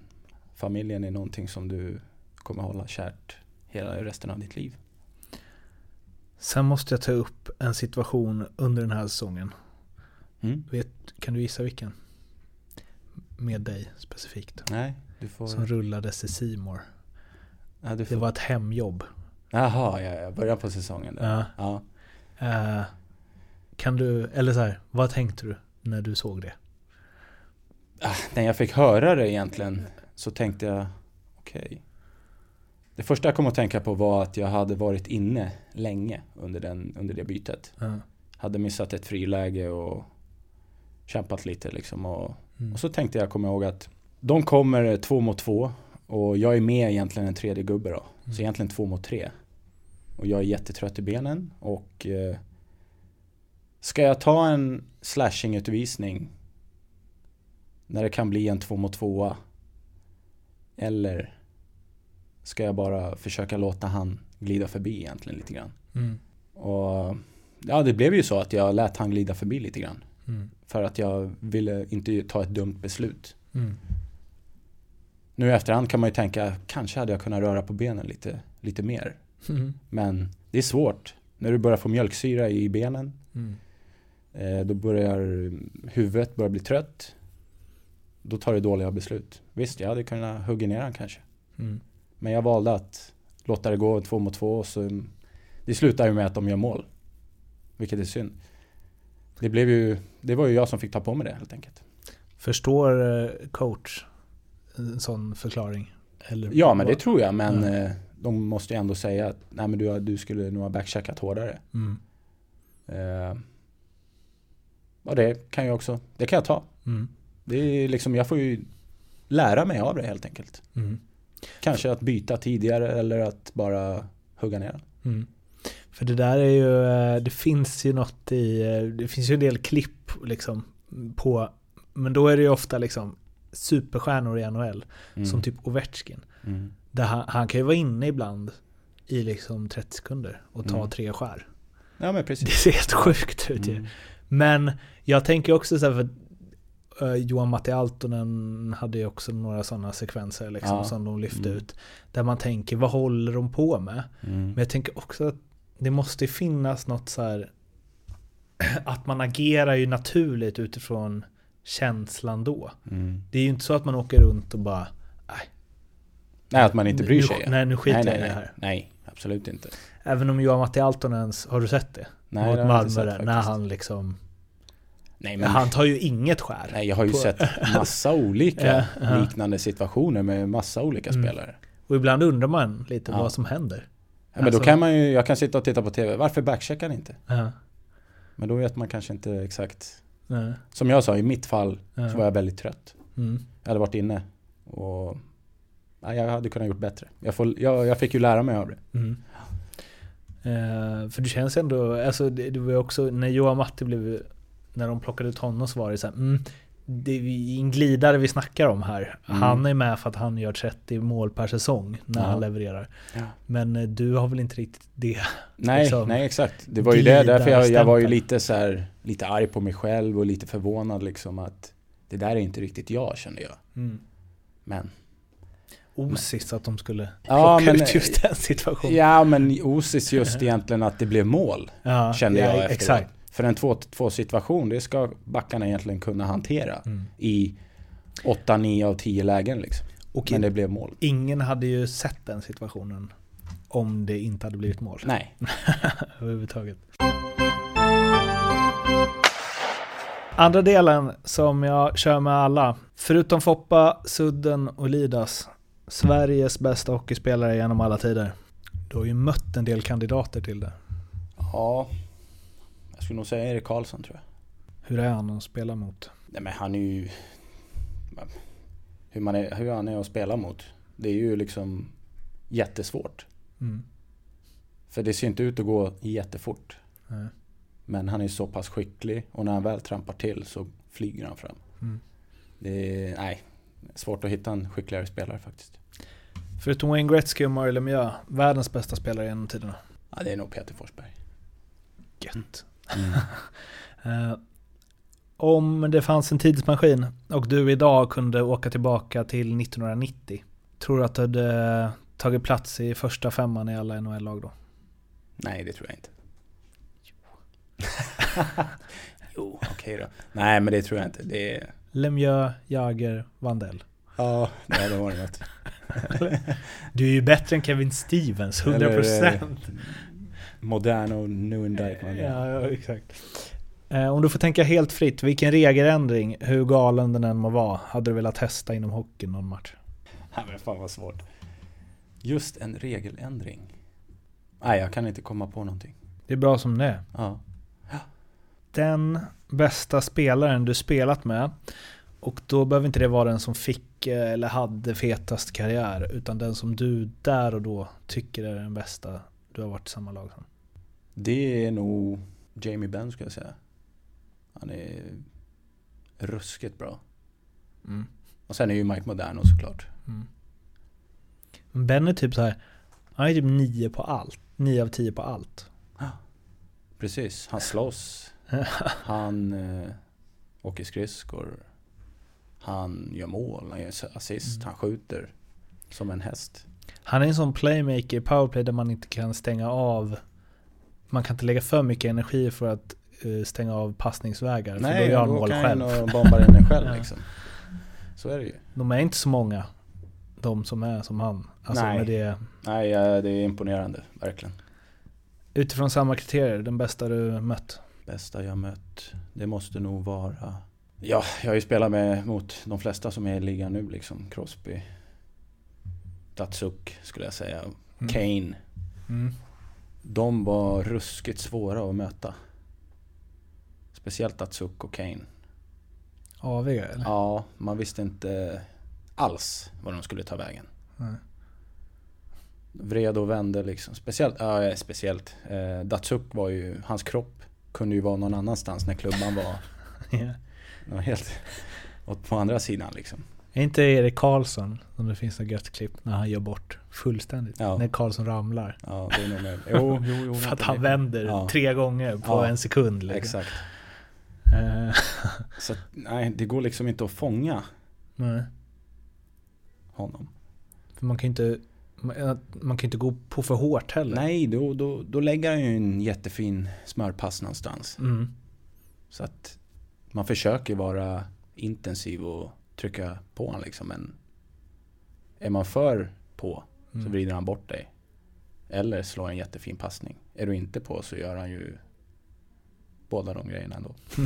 familjen är någonting som du kommer hålla kärt hela resten av ditt liv. Sen måste jag ta upp en situation under den här säsongen. Mm? Vet, kan du gissa vilken? Med dig specifikt. Nej, du får... Som rullades i Simor. ja, du Det får... var ett hemjobb. Jaha, ja, ja, början på säsongen där. Ja. Ja. Eh, kan du, eller så här, vad tänkte du när du såg det? Ah, när jag fick höra det egentligen så tänkte jag, okej. Det första jag kom att tänka på var att jag hade varit inne länge under, den, under det bytet. Ja. Hade missat ett friläge och kämpat lite liksom. Och, Mm. och så tänkte jag, kommer ihåg att de kommer två mot två och jag är med egentligen en tredje gubbe då. Mm. Så egentligen två mot tre. Och jag är jättetrött i benen och eh, Ska jag ta en slashing-utvisning när det kan bli en två mot tvåa? Eller ska jag bara försöka låta han glida förbi egentligen lite grann? Mm. Och ja, det blev ju så att jag lät han glida förbi lite grann. Mm. För att jag ville inte ta ett dumt beslut. Mm. Nu i efterhand kan man ju tänka, kanske hade jag kunnat röra på benen lite, lite mer. Mm. Men det är svårt. När du börjar få mjölksyra i benen Mm. Eh, då börjar huvudet börjar bli trött. Då tar du dåliga beslut. Visst, jag hade kunnat hugga ner han kanske. Mm. Men jag valde att låta det gå två mot två så Det slutar ju med att de gör mål. Vilket är synd. Det blev ju, det var ju jag som fick ta på mig det helt enkelt. Förstår eh, coach en sån förklaring? Eller Ja men det tror jag men eh, de måste ju ändå säga att nej men du, du skulle nog ha backcheckat hårdare. Mm. Eh, och det kan jag också, det kan jag ta. Mm. Det är liksom, jag får ju lära mig av det helt enkelt. Mm. Kanske att byta tidigare eller att bara hugga ner den. Mm. För det där är ju, eh, det finns ju något i, eh, det finns ju en del klipp liksom på, men då är det ju ofta liksom superstjärnor i NHL, Mm. som typ Ovechkin. Mm. Där han, han kan ju vara inne ibland i liksom 30 sekunder och ta Mm. tre skär. Ja men Det precis. ser helt sjukt ut ju. Mm. Men jag tänker också så här för Johan Matti Altonen hade ju också några sådana sekvenser liksom, Ja. som de lyfte Mm. ut. Där man tänker, vad håller de på med? Mm. Men jag tänker också att det måste finnas något så här att man agerar ju naturligt utifrån känslan då. Mm. Det är ju inte så att man åker runt och bara Nej att man inte bryr nu, sig. Nej, nu skiter nej, jag nej, i det nej. här. nej, absolut inte. Även om Johan Matti Altonens, har du sett det? Nej, Mot det har jag inte Malmö sett där, när faktiskt. han liksom... Nej, Men han tar ju inget skär. nej, jag har ju på- sett massa olika liknande situationer med massa olika Mm. spelare. Och ibland undrar man lite Ja. vad som händer. Ja, men Alltså- då kan man ju, jag kan sitta och titta på TV. Varför backcheckar han inte? Ja. Men då vet man kanske inte exakt. Ja. Som jag sa, i mitt fall så var jag väldigt trött. Mm. Jag hade varit inne och ja, jag hade kunnat gjort bättre. Jag, får, jag, jag fick ju lära mig av det. Mm. Eh, för det känns ändå, alltså det, det var också när Johan Matti blev, när de plockade ut honom så var det så här, mm, det är en glidare vi snackar om här. Mm. Han är med för att han gör 30 mål per säsong när Ja. han levererar. Ja. Men eh, du har väl inte riktigt det? Nej, Liksom, nej exakt. Det var ju det, därför jag, jag var ju lite så här, lite arg på mig själv och lite förvånad liksom att det där är inte riktigt jag kände jag. Mm. Men Osis att de skulle Ja, plocka men- ut just den situationen. Ja men Osis just egentligen att det blev mål Ja, kände ja, jag efteråt. Exakt. För en 2-2 situation, det ska backarna egentligen kunna hantera Mm. i 8-9 av 10 lägen liksom. Och Men det blev mål. ingen hade ju sett den situationen om det inte hade blivit mål. Nej. överhuvudtaget. Andra delen som jag kör med alla, förutom Foppa, Sudden och Lidas, Sveriges bästa hockeyspelare genom alla tider. Du har ju mött en del kandidater till det. Ja. Jag skulle nog säga Erik Karlsson tror jag. Hur är han att spela mot? Nej men han är ju... Hur, man är, hur han är att spela mot. Det är ju liksom jättesvårt. Mm. För det ser inte ut att gå jättefort. Nej. Men han är så pass skicklig och när han väl trampar till så flyger han fram. Mm. Det är, nej, svårt att hitta en skickligare spelare faktiskt. Förutom Wayne Gretzky och Mario Lemieux, världens bästa spelare genom tiderna. Ja, det är nog Peter Forsberg. Gött. Mm. Eh, om det fanns en tidsmaskin och du idag kunde åka tillbaka till 1990, tror du att du hade tagit plats i första femman i alla NHL-lag då? Nej, det tror jag inte. jo, okej då. Nej, men det tror jag inte. Det är... Lemieux, Jagr, Vandell. Ja, nej, det var det något. Du är ju bättre än Kevin Stevens, 100%. Eller, Modern och Nguyen Dykman. Ja, ja, exakt. Eh, om du får tänka helt fritt, vilken regeländring, hur galen den än må vara, hade du velat testa inom hockeyn någon match? Nej men fan vad svårt. Just en regeländring. Nej, jag kan inte komma på någonting. Det är bra som det är. Ja. Den bästa spelaren du spelat med, och då behöver inte det vara den som fick eh, eller hade fetast karriär, utan den som du där och då tycker är den bästa du har varit i samma lag som. Det är nog Jamie Benn skulle jag säga. Han är ruskigt bra. Mm. Och sen är ju Mike Moderno såklart. Mm. Ben är typ så här, han är typ 9 på allt. 9 av 10 på allt. Precis, han slåss. Han eh, åker skridskor. Han gör mål, han gör assist, Mm. han skjuter. Som en häst. Han är en sån playmaker i powerplay där man inte kan stänga av. Man kan inte lägga för mycket energi för att eh, stänga av passningsvägar. för då Nej, gör han mål själv. och bombar in den själv Ja. liksom. Så är det ju. De är inte så många. De som är som han. Alltså Nej. det, Nej, det är imponerande, verkligen. utifrån samma kriterier, den bästa du mött. Bästa jag mött, det måste nog vara... Ja, jag har ju spelat med, mot de flesta som är i ligan nu liksom. Crosby, Datsuk skulle jag säga, Mm. Kane. Mm. De var ruskigt svåra att möta. Speciellt Datsuk och Kane. Aviga eller? Ja, man visste inte alls var de skulle ta vägen. Nej. Vred och vände liksom. Speciellt, ja speciellt. Eh, Datsuk var ju, hans kropp kunde ju vara någon annanstans när klubban var, Ja. var helt åt på andra sidan liksom. Är inte Erik Karlsson, som det finns ett gött klipp, när han gör bort fullständigt? Ja. När Karlsson ramlar. Ja, det är nog med. Jo, jo, jo. För att han vänder Ja. tre gånger på en sekund. Liksom. Exakt. Eh, Så nej, det går liksom inte att fånga nej. honom. För man kan ju inte, man, man kan inte gå på för hårt heller. Nej, då, då, då lägger han ju en jättefin smörpass någonstans. Mm. Så att man försöker vara intensiv och trycka på honom liksom. Men är man för på så Mm. vrider han bort dig. Eller slår en jättefin passning. Är du inte på så gör han ju båda de grejerna ändå.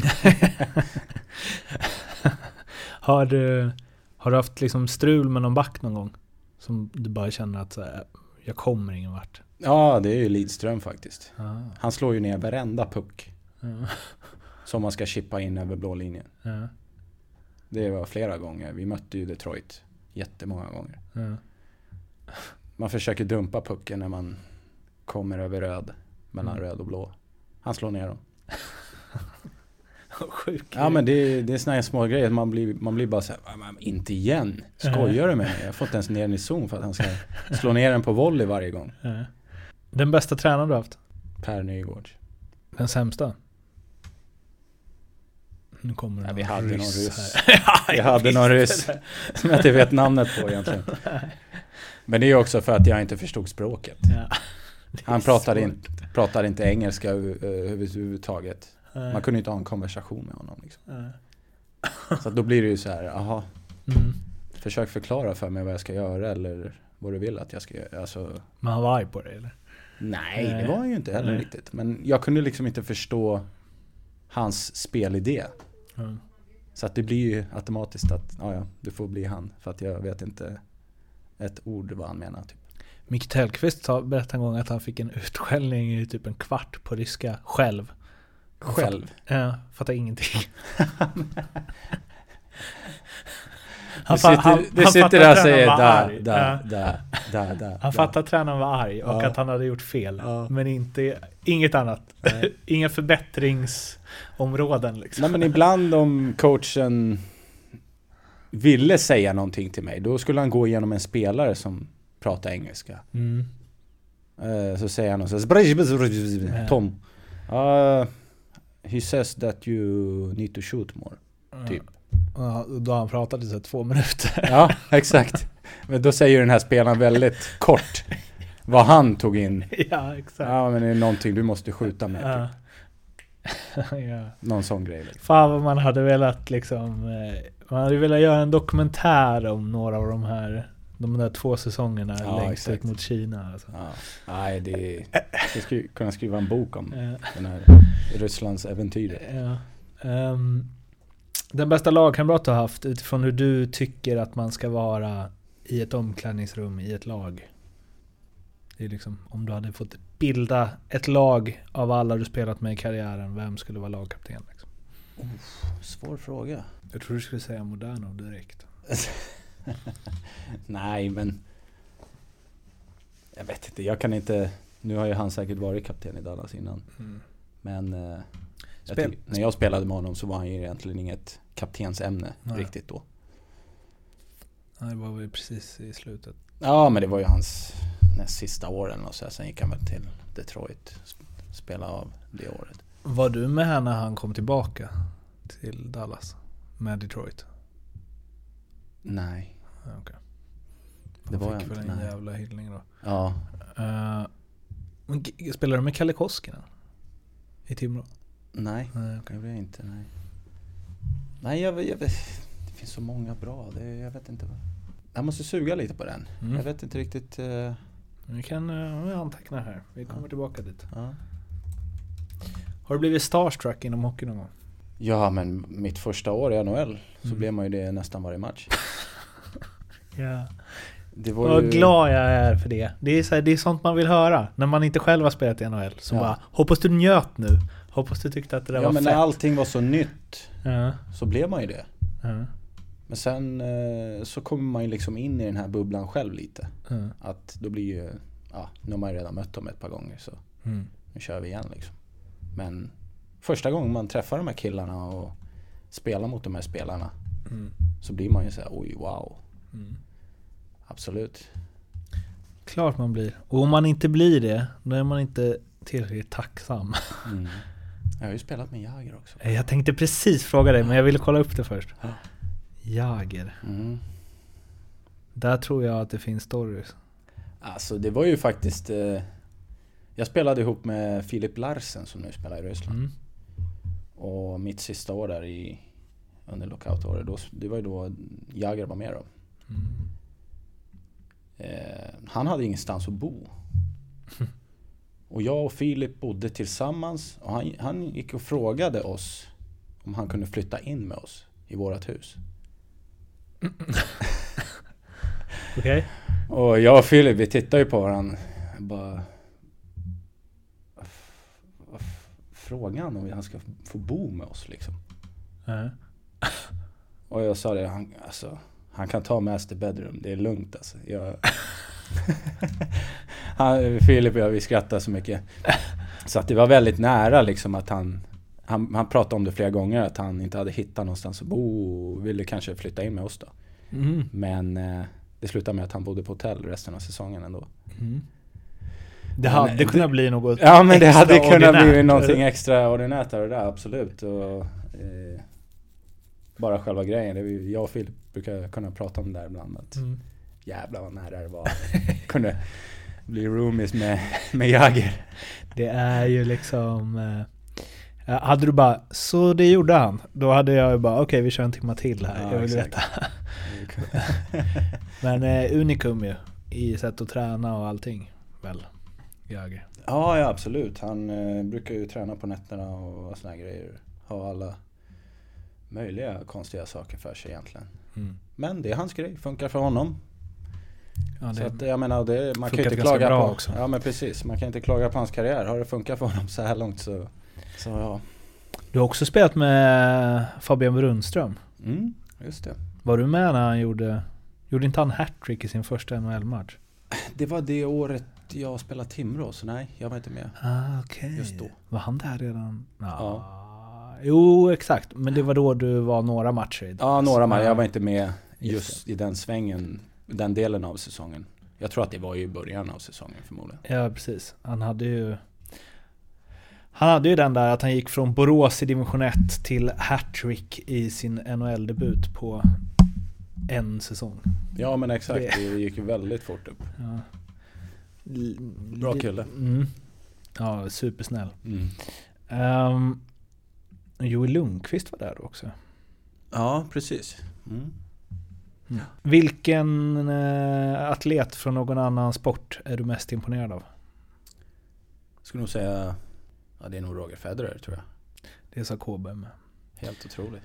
har, du, har du haft liksom strul med någon back någon gång? Som du bara känner att så här, jag kommer ingen vart. Ja, det är ju Lidström faktiskt. Ah. Han slår ju ner varenda puck Ja. som man ska chippa in över blå linjen. Ja. Det var flera gånger. Vi mötte ju Detroit jättemånga gånger. Ja. Man försöker dumpa pucken när man kommer över röd. Mellan Mm. röd och blå. Han slår ner dem. Sjuk Ja men det, är- det är såna här små grejer. Man blir, man blir bara såhär, "Ah, men inte igen. Skojar du med mig? Jag får inte ens ner den i zon för att han ska slå ner den på volley varje gång. Den bästa tränaren du har haft? Per Nygård. Den sämsta? Nu kommer det Ja, vi hade någon ryss Vi hade någon ryss som jag inte vet namnet på egentligen. Men det är också för att jag inte förstod språket. Ja. Han pratade, in, pratade inte engelska över- överhuvudtaget. Nej. Man kunde inte ha en konversation med honom. Liksom. Så då blir det ju så här, aha, Mm. försök förklara för mig vad jag ska göra eller vad du vill att jag ska göra. Alltså, Men han var arg på dig eller? nej, Nej. det var han ju inte heller Nej. riktigt. Men jag kunde liksom inte förstå hans spelidé. Mm. Så att det blir ju automatiskt att, ja, ja, du får bli han. För att jag vet inte ett ord vad han menar. Typ. Micke Tellqvist berättade en gång att han fick en utskällning i typ en kvart på ryska själv. Själv. Ja, fattar ingenting. Fa- sitter, du han sitter där och säger där, där, där, där, där. Han fattar att tränaren var arg och Ja. att han hade gjort fel. Ja. Men inte, inget annat. Inga förbättringsområden liksom. Nej men ibland om coachen ville säga någonting till mig, då skulle han gå igenom en spelare som pratar engelska. Mm. Eh, Så säger han och så här, Tom. Uh, he says that you need to shoot more. Typ. Ja, då har han pratat i så två minuter. Ja, exakt. Men då säger den här spelaren väldigt kort vad han tog in. ja, exakt. Ja men det är någonting du måste skjuta med. Ja. Typ. ja. Någon sån grej. Liksom. Fan vad man hade velat liksom eh, Man hade velat göra en dokumentär om några av de här De där två säsongerna Ja, längst ut exakt. mot Kina alltså. Ja. Nej, det... Jag skulle kunna skriva en bok om Eh, den här Rysslands äventyret. ja. Ehm, Den bästa lagkamrat du har haft utifrån hur du tycker att man ska vara i ett omklädningsrum i ett lag? Det är liksom, om du hade fått bilda ett lag av alla du spelat med i karriären, vem skulle vara lagkapten? Liksom? Svår fråga. Jag tror du skulle säga Moderno direkt. Nej, men... Jag vet inte, jag kan inte... Nu har ju han säkert varit kapten i Dallas innan. Men... eh, jag när jag spelade med honom så var han ju egentligen inget kaptensämne Nej. riktigt då. Ja, det var väl precis i slutet. Ja, men det var ju hans näst sista åren och så. Sen gick han väl till Detroit. sp- Spela av det året. Var du med här när han kom tillbaka till Dallas? Med Detroit? Nej. Ja, okej. Det var fick väl inte, en nej. jävla hyllning då. Ja. Uh, men g- spelar du med Kalle Koskinen? I Timrå? Nej, Nej, det blev jag inte. Nej, nej jag, jag vet, det finns så många bra. Det, jag vet inte. vad- Jag måste suga lite på den. Mm. Jag vet inte riktigt. eh, Vi kan uh, anteckna här. Vi kommer tillbaka dit. ja. Har du blivit starstruck inom hockey någon gång? ja, men mitt första år i NHL så Mm. blev man ju det nästan varje match. Ja. Det var Vad ju... glad jag är för det. Det är, så här, det är sånt man vill höra. När man inte själv har spelat i NHL. Så Ja. bara, hoppas du njöt nu. Hoppas du tyckte att det där Ja, var men fett. när allting var så nytt Ja. så blev man ju det. Ja. Men sen eh, så kommer man ju liksom in i den här bubblan själv lite. Ja. Att då blir ju, ja, nu har man ju redan mött dem ett par gånger så Mm. nu kör vi igen liksom. Men första gången man träffar de här killarna och spelar mot de här spelarna Mm. så blir man ju så här, oj wow. Mm. Absolut. Klart man blir. Och om man inte blir det, då är man inte tillräckligt tacksam. Jag har ju spelat med Jagr också. Jag tänkte precis fråga dig, men jag ville kolla upp det först. Ja. Jager. Mm. Där tror jag att det finns stories. Alltså det var ju faktiskt eh, Jag spelade ihop med Filip Larsen som nu spelar i Ryssland. Mm. Och mitt sista år där i under lockoutåret, då, det var ju då Jagr var med då. Mm. Eh, han hade ingenstans att bo. Och jag och Filip bodde tillsammans och han, han gick och frågade oss om han kunde flytta in med oss i vårat hus. Okej? Och jag och Filip vi tittade ju på varandra och bara... vad f- vad f- Frågar han om han ska få bo med oss liksom? Ja. Och jag sa det, han, alltså, han kan ta master bedroom, det är lugnt alltså. Jag, han, Filip och jag, vi skrattade så mycket. Så att det var väldigt nära liksom att han, han, han pratade om det flera gånger, att han inte hade hittat någonstans att bo och ville kanske flytta in med oss då. Mm. Men eh, det slutade med att han bodde på hotell resten av säsongen ändå. Mm. Det hade Men det- kunnat bli något Ja men det hade kunnat bli någonting extraordinärt av det där, absolut. Och, eh, bara själva grejen, det jag och Filip brukar kunna prata om det där ibland. Att Mm. Jävlar vad nära det var. Kunde bli roomies med, med Jagger. Det är ju liksom... eh, ja, hade du bara, så det gjorde han. Då hade jag ju bara, okej vi kör en timma till här. Ja, jag vill exakt. veta. Men eh, unikum ju. I sätt att träna och allting. Väl? Jäger. Ja, ja absolut. Han eh, brukar ju träna på nätterna och såna grejer. Ha alla möjliga konstiga saker för sig egentligen. Mm. Men det är hans grej, funkar för honom. Ja, Så att jag menar, det, man kan inte klaga på... också. Ja men precis, man kan inte klaga på hans karriär. Har det funkat för honom så här långt så... Så ja. Du har också spelat med Fabian Brunström. Mm, just det. Var du med när han gjorde... Gjorde inte han hattrick i sin första NHL-match? Det var det året jag spelade Timrå, så nej, jag var inte med. Ah, okej. Just då. Var han där redan? Ja. Jo, exakt. Men det var då du var några matcher Ja, några matcher. Ja. Jag var inte med just i den svängen, den delen av säsongen. Jag tror att det var i början av säsongen förmodligen. Ja, precis. Han hade ju... Han hade ju den där att han gick från Borås i division 1 till hattrick i sin NHL-debut på en säsong. Ja men exakt, Det- det gick ju väldigt fort upp. Ja. L- Bra kille. Mm. Ja, supersnäll. Mm. Um, Joel Lundqvist var där också. Ja, precis. Mm. Vilken eh, atlet från någon annan sport är du mest imponerad av? Skulle nog säga, ja det är nog Roger Federer tror jag. Det sa Kåbem. Helt otroligt.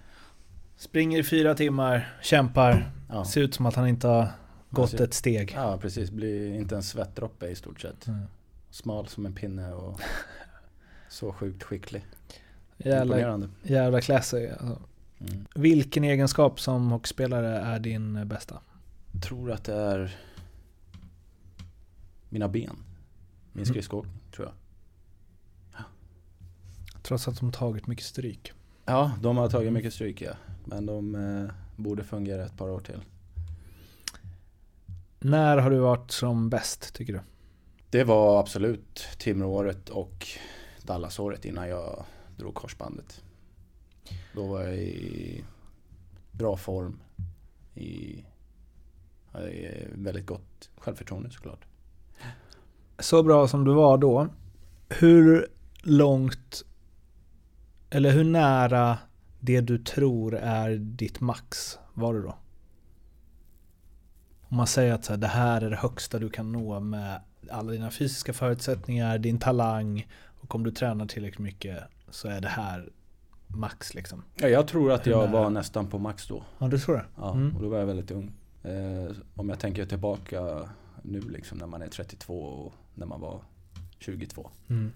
Springer i fyra timmar, kämpar, Ja, ser ut som att han inte har gått ser- ett steg. ja precis. Blir inte en svettdroppe i stort sett. Mm. Smal som en pinne och så sjukt skicklig. Jävla, Imponerande. jävla classy. Alltså. Mm. Vilken egenskap som hockeyspelare är din bästa? Jag tror att det är mina ben. Min Mm. skridskoåkning tror jag. Trots att de tagit mycket stryk. Ja, de har tagit mycket stryk ja. Men de eh, borde fungera ett par år till. När har du varit som bäst tycker du? Det var absolut Timrååret och Dallasåret innan jag drog korsbandet. Då var jag i bra form. I, i eh, väldigt gott självförtroende såklart. Så bra som du var då, hur långt eller hur nära det du tror är ditt max var du då? Om man säger att så här, det här är det högsta du kan nå med alla dina fysiska förutsättningar, din talang och om du tränar tillräckligt mycket så är det här max liksom. Ja, jag tror att jag var nästan på max då. Ja, du tror det? Ja, Mm. och då var jag väldigt ung. Eh, om jag tänker tillbaka nu liksom när man är 32 och när man var 22. Mm.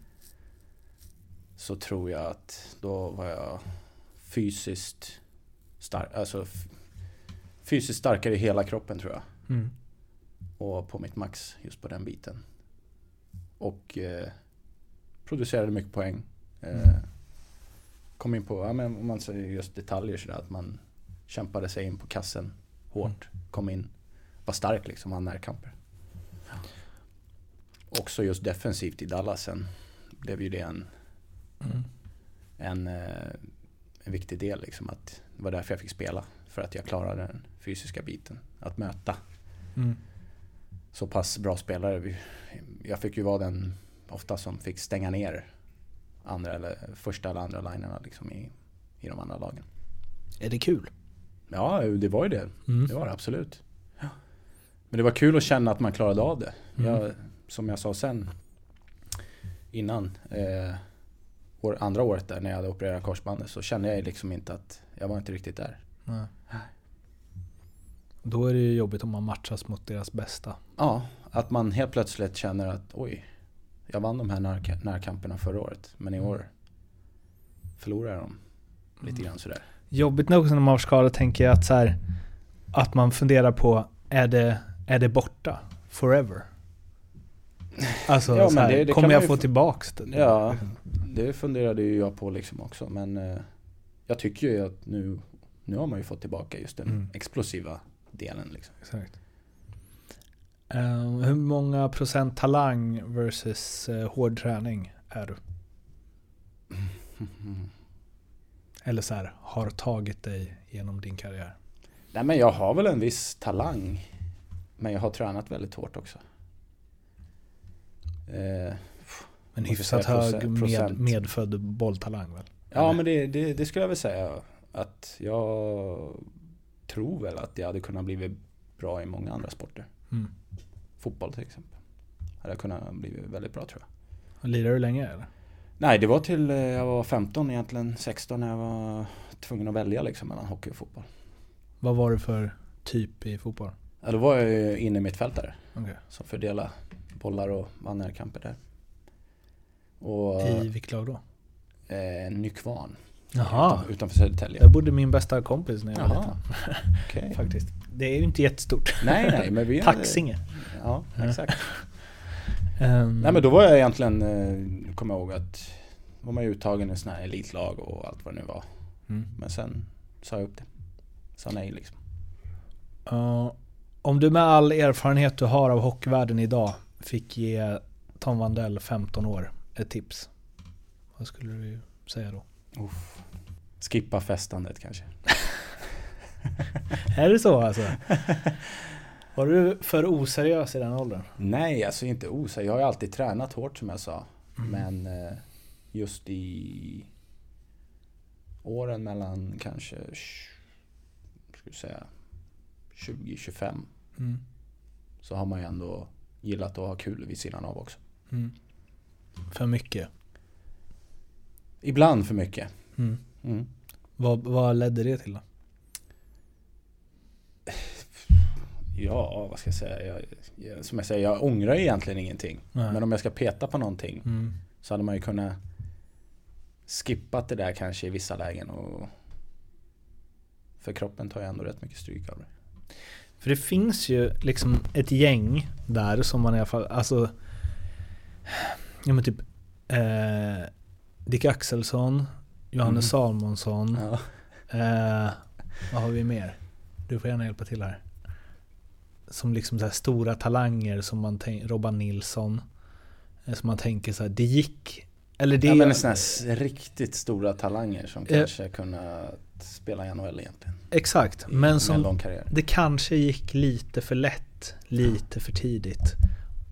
Så tror jag att då var jag fysiskt stark, alltså fysiskt starkare i hela kroppen tror jag. Mm. Och på mitt max just på den biten. Och eh, producerade mycket poäng. Eh, kom in på, ja, men om man säger just detaljer sådär, att man kämpade sig in på kassen hårt. Kom in, var stark liksom, vann närkamper. Också just defensivt i Dallas sen blev ju det en, Mm. en, eh, en viktig del liksom. Att det var därför jag fick spela. För att jag klarade den fysiska biten. Att möta Mm. så pass bra spelare. Jag fick ju vara den ofta som fick stänga ner andra eller första eller andra linerna liksom i, i de andra lagen. Är det kul? Ja, det var ju det. Mm. Det var det absolut. Men det var kul att känna att man klarade av det. Mm. Jag, som jag sa sen innan, eh, år, andra året där när jag hade opererat korsbandet så kände jag liksom inte att jag var inte riktigt där. Nej. Då är det ju jobbigt om man matchas mot deras bästa. Ja, att man helt plötsligt känner att oj, jag vann de här närka- närkamperna förra året men i år förlorar jag dem lite grann sådär. Jobbigt nog när man var skadad tänker jag att så här, att man funderar på, är det, är det borta? Forever? Alltså, Ja, här, det- det kommer jag få få- tillbaks det? Ja, det funderade ju jag på liksom också men eh, jag tycker ju att nu, nu har man ju fått tillbaka just den Mm. explosiva delen liksom. Exakt. Eh, hur många procent talang versus uh, hård träning är du? Eller så här, har tagit dig genom din karriär? Nej men jag har väl en viss talang. Men jag har tränat väldigt hårt också. Eh, En Vad hyfsat hög med, medfödd bolltalang väl? ja men det, det, det skulle jag väl säga. Att jag tror väl att jag hade kunnat bli bra i många andra sporter. Mm. Fotboll till exempel. Hade jag kunnat bli väldigt bra tror jag. Lirar du länge eller? Nej det var till eh, jag var 15 egentligen, 16 när jag var tvungen att välja liksom mellan hockey och fotboll. Vad var du för typ i fotboll? Ja, då var jag ju inne i mittfältare. Okej. Som fördelade bollar och vann närkamper där. Och I vilket lag då? eh, Nykvarn. Jaha. Utan, utanför Södertälje. Där bodde min bästa kompis när jag var liten. Okej. Faktiskt. Det är ju inte jättestort. Nej, nej, men vi Taxinge. Ja, exakt. Ehm, Nej men då var jag egentligen, eh, kommer jag ihåg att var man uttagen i sådana här elitlag och allt vad det nu var. Mm. Men sen sa jag upp det. Sa nej liksom. Ja, om du med all erfarenhet du har av hockeyvärlden idag fick ge Tom Wandell 15 år ett tips. Vad skulle du säga då? Uff. Skippa festandet kanske. Är det så alltså? Var du för oseriös i den åldern? Nej, alltså inte oseriös. Jag har ju alltid tränat hårt som jag sa. Mm. Men eh, just i åren mellan kanske, tj- ska vi säga, 20-25 Mm. så har man ju ändå gillat att ha kul vid sidan av också. Mm. För mycket? Ibland för mycket. Mm. Mm. Vad, vad ledde det till då? Ja, vad ska jag säga? Jag, jag, som jag säger, jag ångrar egentligen ingenting. Nej. Men om jag ska peta på någonting Mm. så hade man ju kunnat skippat det där kanske i vissa lägen. Och för kroppen tar ju ändå rätt mycket stryk av det. För det finns ju liksom ett gäng där som man i alla fall, alltså Ja men typ eh, Dick Axelsson, Johannes Salmonsson Ja. eh, Vad har vi mer? Du får gärna hjälpa till här Som liksom så här stora talanger som man Robban Nilsson eh, Som man tänker så här, det gick Eller det ja men sådana här riktigt stora talanger som Eh. kanske kunnat spela i NHL egentligen. Exakt, I- men som. Det kanske gick lite för lätt, lite för tidigt.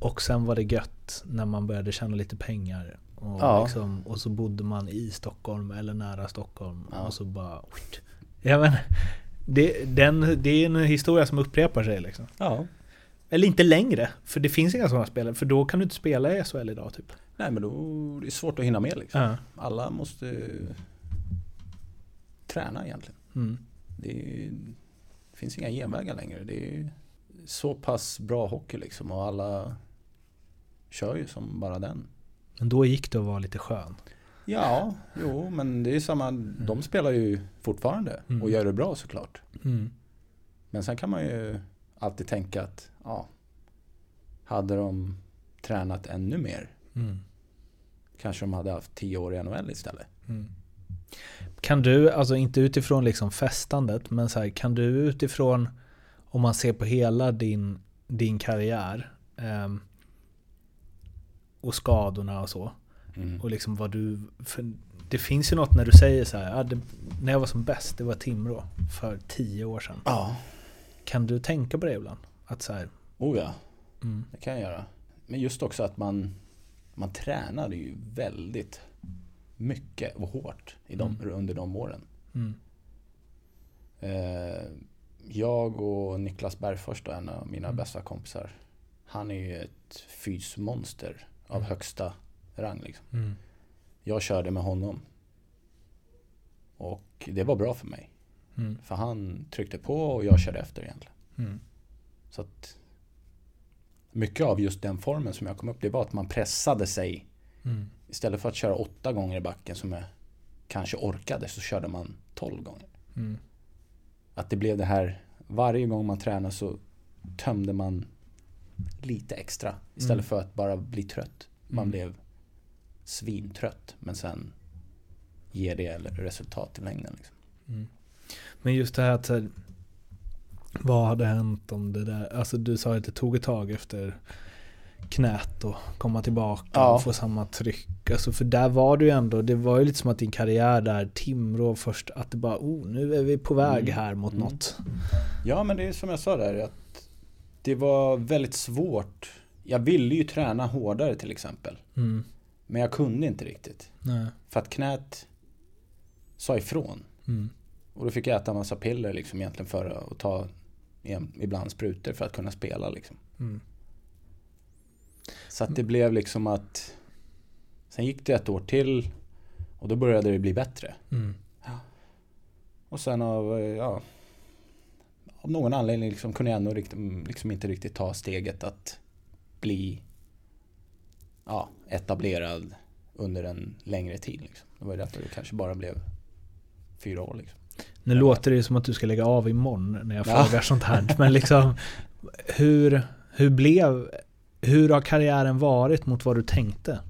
Och sen var det gött när man började tjäna lite pengar. Och, Ja. liksom, och så bodde man i Stockholm eller nära Stockholm. Ja. Och så bara... Ja, men, det, den, det är en historia som upprepar sig liksom. Ja. Eller inte längre, för det finns inga sådana spelare. För då kan du inte spela i SHL idag typ. Nej men då det är svårt att hinna med liksom. Ja. Alla måste träna egentligen. Mm. Det, är, det finns inga genvägar längre. Det är så pass bra hockey liksom och alla kör ju som bara den. Men då gick det att vara lite skön. Ja, jo men det är samma. De spelar ju fortfarande Mm. och gör det bra såklart. Mm. Men sen kan man ju alltid tänka att ja, hade de tränat ännu mer Mm. kanske de hade haft 10 år i NHL istället. Mm. Kan du, alltså inte utifrån liksom festandet, men så här, kan du utifrån om man ser på hela din, din karriär ehm, och skadorna och så Mm. och liksom vad du, det finns ju något när du säger så här, ja, det, när jag var som bäst, det var Timrå för tio år sedan. Ja, Kan du tänka på det ibland? Att så här, oh ja, mm, det kan jag göra. Men just också att man, man tränade ju väldigt mycket och hårt i de, under de åren. mm, Eh, jag och Niklas Bergfors, en av mina Mm. bästa kompisar. Han är ju ett fysmonster av högsta rang. Liksom. mm, Jag körde med honom. Och det var bra för mig. mm, För han tryckte på och jag körde efter egentligen. mm, Så att mycket av just den formen som jag kom upp, det var att man pressade sig. mm, Istället för att köra åtta gånger i backen som jag kanske orkade så körde man tolv gånger. mm, Att det blev det här, varje gång man tränade så tömde man lite extra. Istället Mm. för att bara bli trött. Man blev svintrött men sen ger det resultat i längden. Liksom. mm. Men just det här att vad hade hänt om det där, alltså du sa att det tog ett tag efter knät och komma tillbaka Ja. och få samma tryck. Alltså för där var du ju ändå, det var ju lite som att din karriär där, Timrå först, att det bara, oh nu är vi på väg Mm. här mot Mm. något. Ja men det är som jag sa där att det var väldigt svårt. Jag ville ju träna hårdare till exempel. Mm. Men jag kunde inte riktigt. Nej. För att knät sa ifrån. Mm. Och då fick jag äta en massa piller liksom egentligen för att ta ibland sprutor för att kunna spela liksom. Mm. Så att det blev liksom att Sen gick det ett år till och då började det bli bättre. Mm. Och sen av, ja Av någon anledning liksom kunde jag ändå liksom inte riktigt ta steget att bli Ja, etablerad under en längre tid liksom. Det var ju därför det kanske bara blev fyra år liksom. Nu låter det ju som att du ska lägga av imorgon när jag Ja. frågar sånt här. Men liksom, hur, hur blev, hur har karriären varit mot vad du tänkte?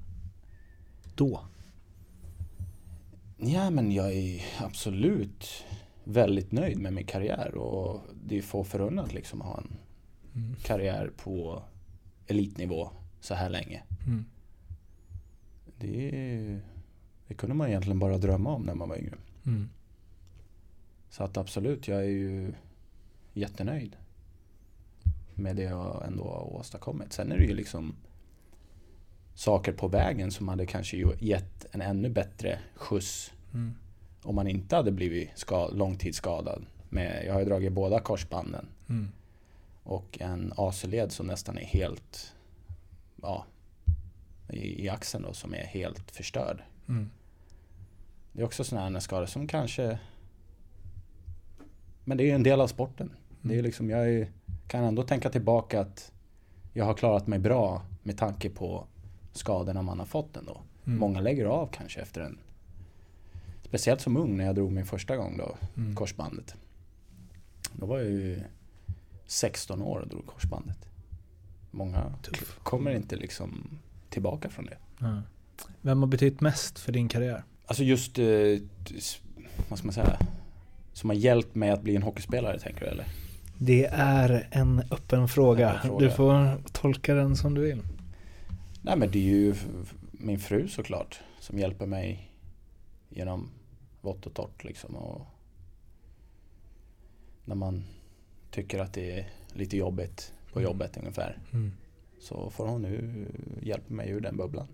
Då? Ja men jag är absolut väldigt nöjd med min karriär och det är få förunnat liksom att ha en Mm. karriär på elitnivå så här länge. Mm. Det, det kunde man egentligen bara drömma om när man var yngre. Mm. Så att absolut, jag är ju jättenöjd med det jag ändå har åstadkommit. Sen är det ju liksom saker på vägen som hade kanske gett en ännu bättre skjuts Mm. om man inte hade blivit ska, långtidsskadad. Med, jag har ju dragit båda korsbanden Mm. och en AC-led som nästan är helt ja, i, i axeln då, som är helt förstörd. Mm. Det är också sådana här skador som kanske Men det är ju en del av sporten. Det är liksom, jag är, kan ändå tänka tillbaka att jag har klarat mig bra med tanke på skadorna man har fått ändå. Mm. Många lägger av kanske efter en Speciellt som ung när jag drog min första gång då, Mm. korsbandet. Då var jag ju 16 år och drog korsbandet. Många Tuff. kommer inte liksom tillbaka från det. Ja. Vem har betytt mest för din karriär? Alltså just, eh, vad ska man säga? Som har hjälpt mig att bli en hockeyspelare tänker du eller? Det är en öppen fråga. Öppen fråga. Du får tolka den som du vill. Nej men det är ju min fru såklart som hjälper mig genom vått och torrt liksom. Och när man tycker att det är lite jobbigt på jobbet ungefär Mm. så får hon nu hjälpa mig ur den bubblan.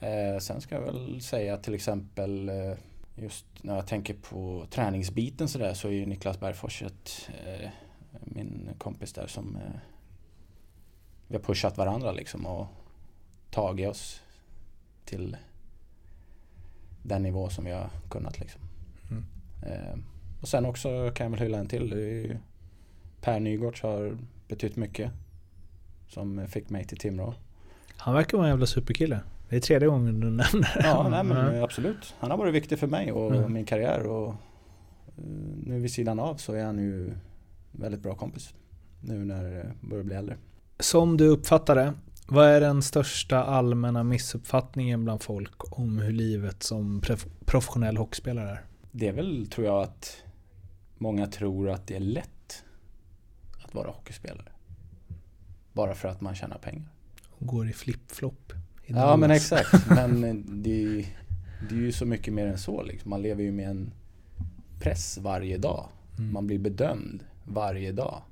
Eh, sen ska jag väl säga till exempel eh, just när jag tänker på träningsbiten så där så är ju Niklas Bergfors ett, eh, min kompis där som eh, vi har pushat varandra liksom och tagit oss till den nivå som vi har kunnat liksom. Mm. Eh, och sen också kan jag väl hylla en till. Per Nygårds har betytt mycket. Som fick mig till Timrå. Han verkar vara en jävla superkille. Det är tredje gången du nämner Ja, nej, men Mm. absolut. Han har varit viktig för mig och Mm. min karriär. Och eh, nu vid sidan av så är han ju väldigt bra kompis. Nu när det börjar bli äldre. Som du uppfattar det, vad är den största allmänna missuppfattningen bland folk om hur livet som professionell hockeyspelare är? Det är väl, tror jag, att många tror att det är lätt att vara hockeyspelare. Bara för att man tjänar pengar. Och går i flip-flop. Ja men exakt. Men det, är- det är ju så mycket mer än så liksom. Man lever ju med en press varje dag. Mm. Man blir bedömd varje dag.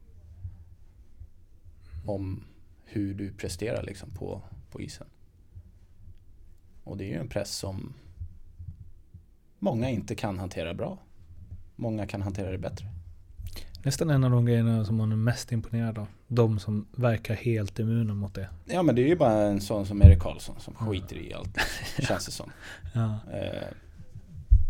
Om hur du presterar liksom på, på isen. Och det är ju en press som många inte kan hantera bra. Många kan hantera det bättre. Nästan en av de grejerna som man är mest imponerad av. De som verkar helt immuna mot det. Ja men det är ju bara en sån som Erik Karlsson som skiter i allt. Känns det som. Ja. Eh,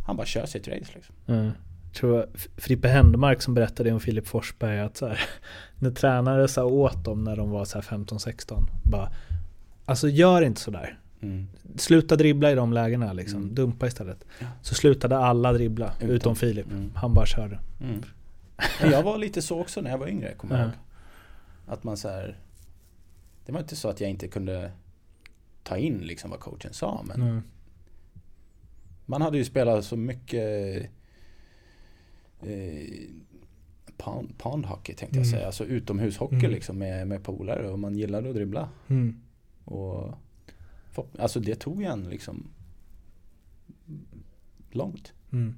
han bara kör sitt race liksom. Mm. Jag tror Frippe Händemark som berättade om Filip Forsberg att så här, när tränare sa åt dem när de var så här 15-16 bara Alltså gör inte sådär. Mm. Sluta dribbla i de lägena liksom. Mm. Dumpa istället. Ja. Så slutade alla dribbla utom, Utom- Filip. Mm. Han bara körde. Jag var lite så också när jag var yngre, kommer jag Ja. ihåg. Att man så här, Det var inte så att jag inte kunde ta in liksom vad coachen sa, men Mm. man hade ju spelat så mycket eh, pound, pound hockey tänkte jag Mm. säga. Alltså utomhushockey Mm. liksom med, med polare och man gillade att dribbla. Mm. Och, alltså det tog en liksom långt. Mm.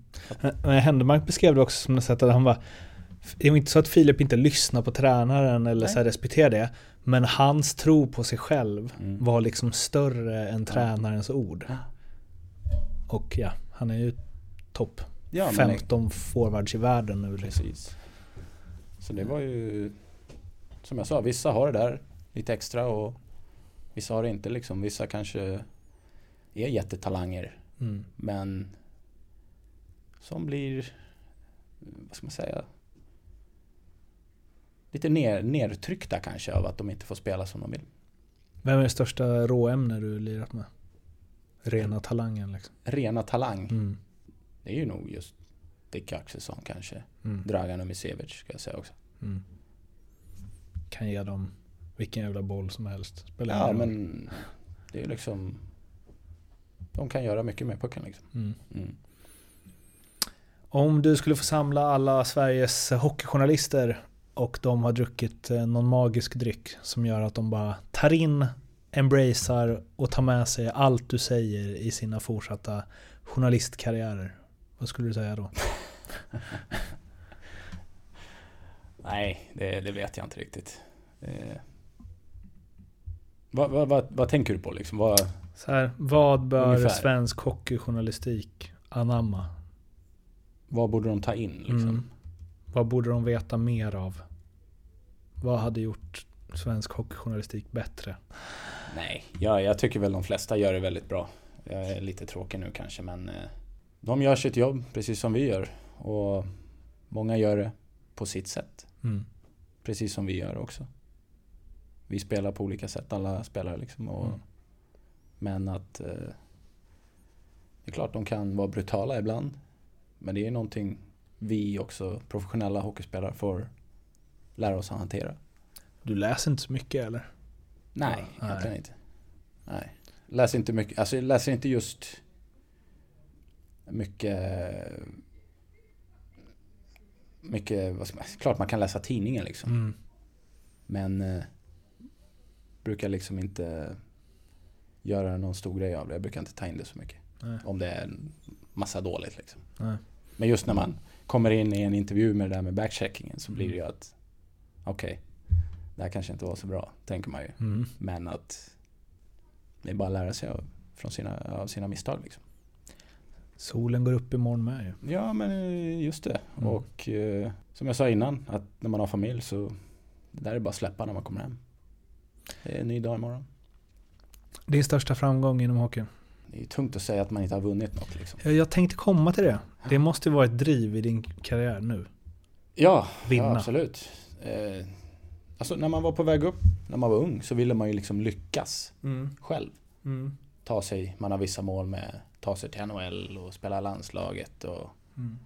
Men Händemark beskrev det också som något sätt att han var Det är inte så att Filip inte lyssnar på tränaren eller Nej. så respekterar det. Men hans tro på sig själv Mm. var liksom större än tränarens ord. Ja. Och ja, han är ju topp Ja, men- 15 forwards i världen nu liksom. Precis. Så det var ju Som jag sa, vissa har det där lite extra och Vissa har det inte liksom. Vissa kanske är jättetalanger Mm. men Som blir Vad ska man säga Lite ner, nertryckta kanske av att de inte får spela som de vill. Vem är det största råämne du lirat med? Rena talangen liksom. Rena talang. Mm. Det är ju nog just Dick Axelsson kanske. Mm. Dragan Umicevic ska jag säga också. Mm. Kan ge dem vilken jävla boll som helst. Spelar Ja men Det är ju liksom De kan göra mycket med pucken liksom. Mm. Mm. Om du skulle få samla alla Sveriges hockeyjournalister och de har druckit eh, någon magisk dryck som gör att de bara tar in, embracear och tar med sig allt du säger i sina fortsatta journalistkarriärer. Vad skulle du säga då? Nej, det, det vet jag inte riktigt. Eh, vad, vad, vad, vad tänker du på liksom? Vad, Så här, vad bör Ungefär. svensk hockeyjournalistik anamma? vad borde de ta in liksom? Mm. Vad borde de veta mer av? Vad hade gjort svensk hockeyjournalistik bättre? Nej, ja, jag tycker väl de flesta gör det väldigt bra. Jag är lite tråkig nu kanske men eh, De gör sitt jobb precis som vi gör. Och många gör det på sitt sätt. Mm. Precis som vi gör också. Vi spelar på olika sätt, alla spelare liksom. Och, Mm. Men att eh, Det är klart de kan vara brutala ibland. Men det är någonting vi också, professionella hockeyspelare, får lära oss att hantera. Du läser inte så mycket eller? Nej, Ja, egentligen nej. inte. Nej. Läser inte mycket, alltså jag läser inte just mycket mycket, vad ska man, klart man kan läsa tidningen liksom. Mm. Men eh, brukar liksom inte göra någon stor grej av det. Jag brukar inte ta in det så mycket. Nej. Om det är en massa dåligt liksom. Nej. Men just när man kommer in i en intervju med det där med backcheckingen så blir det ju att okej, det här kanske inte var så bra, tänker man ju. Mm. Men att det är bara att lära sig att från sina, av sina misstag. Liksom. Solen går upp imorgon med ju. Ja, men eh, just det. Mm. Och eh, som jag sa innan, att när man har familj så det där är bara att släppa när man kommer hem. Det är en ny dag imorgon. Din största framgång inom hockeyn? Det är tungt att säga att man inte har vunnit något liksom. Jag, tänkte komma till det. Det måste vara ett driv i din karriär nu. Ja, Vinna. ja absolut. Eh, alltså när man var på väg upp, när man var ung, så ville man ju liksom lyckas själv. Mm. Ta sig, man har vissa mål med ta sig till NHL och spela landslaget och Mm.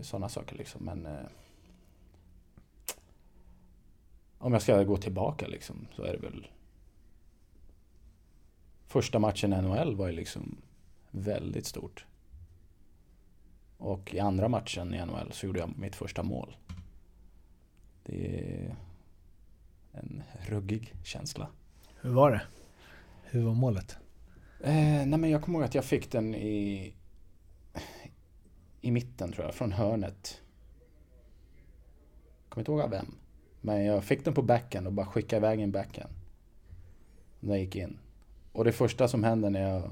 sådana saker liksom. Men eh, om jag ska gå tillbaka liksom så är det väl Första matchen i NHL var ju liksom väldigt stort. Och i andra matchen i NHL så gjorde jag mitt första mål. Det är en ruggig känsla. Hur var det? Hur var målet? Eh, nej men jag kommer ihåg att jag fick den i i mitten tror jag, från hörnet. Kommer inte ihåg av vem. Men jag fick den på backen och bara skickade iväg en backen. Den gick in. Och det första som hände när jag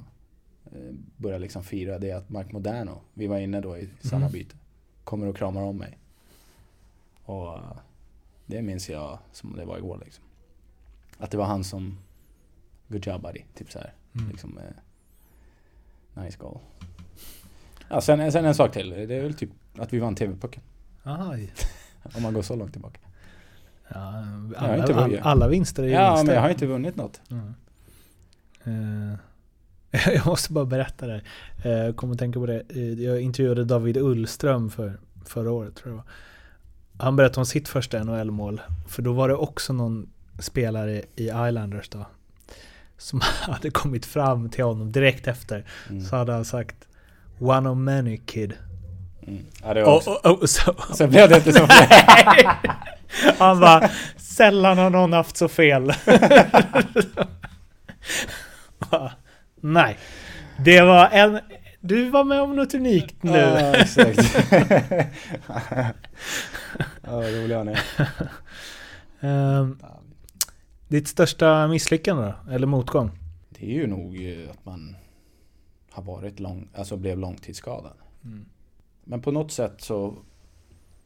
eh, började liksom fira det är att Mark Moderno, vi var inne då i samma Mhm. byte, kommer och kramar om mig. Och eh, det minns jag som det var igår liksom. Att det var han som Good job buddy, typ så här. Mm. Liksom, eh, nice goal. Ja, sen, sen en sak till. Det är väl typ att vi vann TV-pucken. Om man går så långt tillbaka. Ja, alla, alla, alla vinster är ju Ja, vinster. men jag har inte vunnit något. Mm. Eh, jag måste bara berätta det. Eh, Jag kommer att tänka på det. Eh, Jag intervjuade David Ullström för förra året tror jag. Han berättade om sitt första NHL-mål. För då var det också någon spelare i Islanders då. Som hade kommit fram till honom direkt efter. Mm. Så hade han sagt One of many kid. Mm. Ja, det var Och, också. och, och, så, Sen blev det inte så. han bara Sällan har någon haft så fel. Nej. Det var en... Du var med om något unikt nu. Ja, exakt. ja, rolig han är. Ehm, ditt största misslyckande då? Eller motgång? Det är ju nog eh, att man har varit lång, alltså blev långtidsskadad. Mm. Men på något sätt så,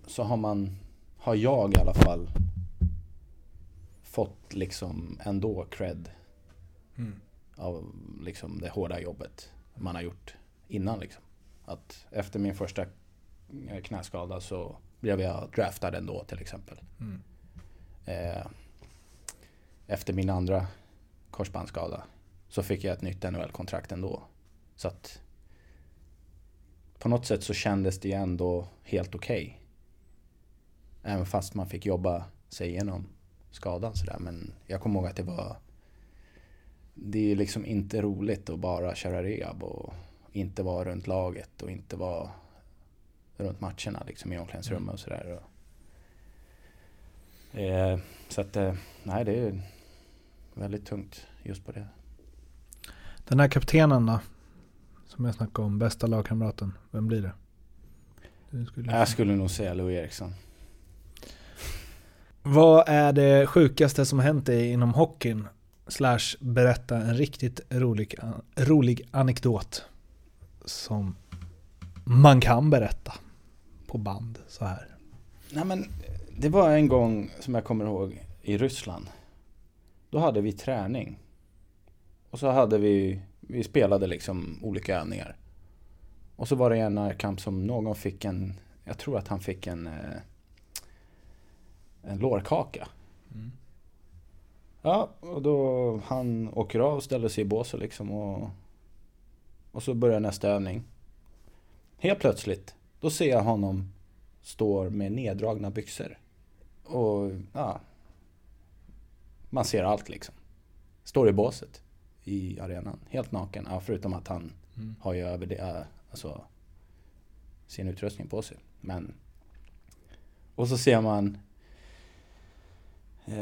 så har man, har jag i alla fall fått liksom ändå cred Mm. Av liksom det hårda jobbet man har gjort innan liksom. Att efter min första eh, knäskada så blev jag draftad ändå till exempel. Mm. Eh, efter min andra korsbandsskada så fick jag ett nytt NHL-kontrakt ändå. Så att på något sätt så kändes det ändå helt okej. Även fast man fick jobba sig igenom skadan sådär. Men jag kommer ihåg att det var det är liksom inte roligt att bara köra rehab och inte vara runt laget och inte vara runt matcherna liksom i omklädningsrummet och sådär. Eh, så att, eh, nej det är väldigt tungt just på det. Den här kaptenen då? Som jag snackade om, bästa lagkamraten. Vem blir det? Du skulle... Jag skulle nog säga Louis Eriksson. Vad är det sjukaste som har hänt dig inom hockeyn? Slash berätta en riktigt rolig, rolig anekdot. Som man kan berätta på band så här. Nej men det var en gång som jag kommer ihåg i Ryssland. Då hade vi träning. Och så hade vi, vi spelade liksom olika övningar. Och så var det en närkamp som någon fick en, jag tror att han fick en, eh, en lårkaka. Ja, och då han åker av och ställer sig i båset liksom och, och så börjar nästa övning. Helt plötsligt, då ser jag honom står med neddragna byxor. Och ja, man ser allt liksom. Står i båset i arenan, helt naken. Ja, förutom att han har ju över det, alltså sin utrustning på sig. Men och så ser man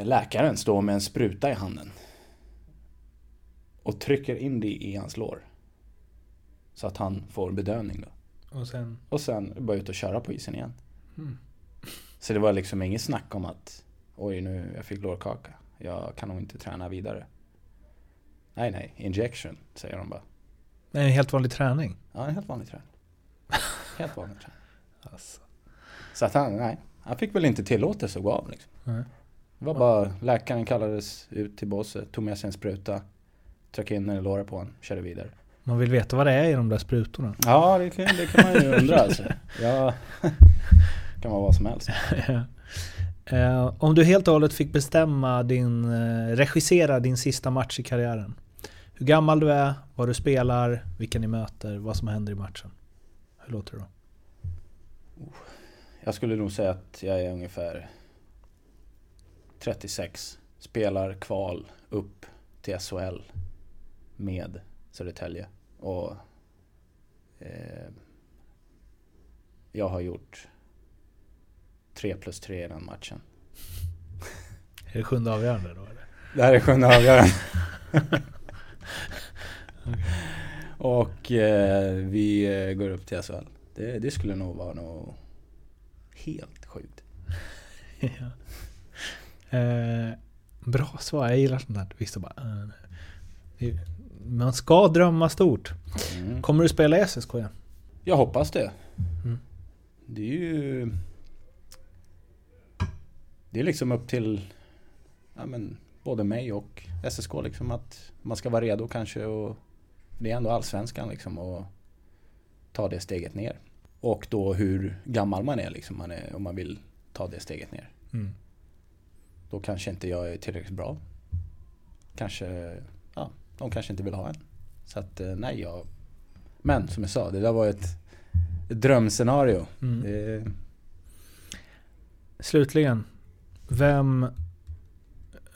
läkaren stå med en spruta i handen. Och trycker in det i hans lår. Så att han får bedövning då. Och sen... Och sen bara ut och köra på isen igen. Mm. Så det var liksom inget snack om att oj nu, jag fick lårkaka. Jag kan nog inte träna vidare. Nej, nej, injection säger de bara. Är en helt vanlig träning. Ja, en helt vanlig träning. Helt vanlig träning. Alltså. Så att han, nej, han fick väl inte tillåtelse att gå av liksom. Nej. Det var bara, läkaren kallades ut till båset, tog med sig en spruta, tryckte in den i låret på honom, körde vidare. Man vill veta vad det är i de där sprutorna. Ja, det kan, det kan man ju undra alltså. Ja, kan vara vad som helst. Eh, om du helt och hållet fick bestämma din, eh, regissera din sista match i karriären. Hur gammal du är, vad du spelar, vilka ni möter, vad som händer i matchen. Hur låter det då? Jag skulle nog säga att jag är ungefär 36. Spelar kval upp till SHL med Södertälje. Och eh, jag har gjort 3 plus 3 i den matchen. Är det sjunde avgörande då eller? Det här är sjunde avgörande. Och eh, vi går upp till SHL. Det, det skulle nog vara något helt sjukt. ja eh, bra svar, jag gillar sånt där. Vissa bara... Eh, man ska drömma stort. Mm. Kommer du spela i SSK igen? Jag hoppas det. Mm. Det är ju... Det är liksom upp till ja, men, både mig och SSK liksom att man ska vara redo kanske och det är ändå allsvenskan liksom och ta det steget ner. Och då hur gammal man är liksom man är, om man vill ta det steget ner. Mm. Då kanske inte jag är tillräckligt bra. Kanske, ja, de kanske inte vill ha en. Så att eh, nej, jag... Men som jag sa, det där var ett, ett drömscenario. Mm. Det, Slutligen. Vem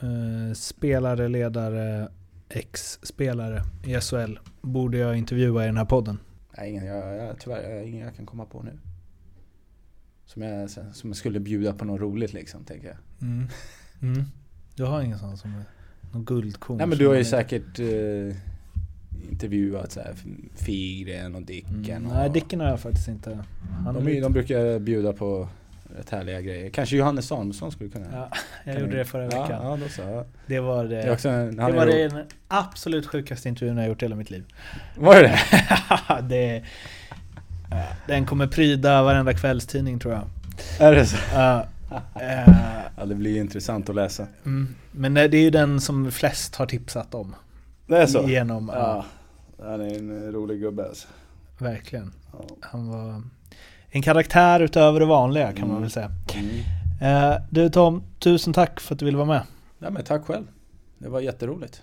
eh, spelare, ledare, ex-spelare i SHL borde jag intervjua i den här podden? nej, ingen, jag, jag, tyvärr, ingen jag kan komma på nu. Som jag, som jag skulle bjuda på något roligt liksom, tänker jag. Mm. Mm. Du har ingen sån som är någon guldkorn? Nej men du har ju säkert eh, intervjuat så här Figren och Dicken. Mm. och, Nej, Dicken har jag faktiskt inte. Han de, är- de brukar bjuda på rätt härliga grejer. Kanske Johannes Samuelsson skulle kunna. Ja, jag kan gjorde du- det förra veckan. Ja, ja då så. Det var Det är det. också en, Det var är, den absolut sjukaste intervjun jag gjort i hela mitt liv. Var det det? det den kommer pryda varenda kvällstidning tror jag. Är det så? Eh, Ja, det blir intressant att läsa. mm, men det är ju den som flest har tipsat om. Det är så? Genom, ja, Ja. Han är en rolig gubbe alltså. verkligen. Ja. Han var en karaktär utöver det vanliga kan man Mm. väl säga. Mm. Eh, du Tom, tusen tack för att du ville vara med. Ja, men tack själv. Det var jätteroligt.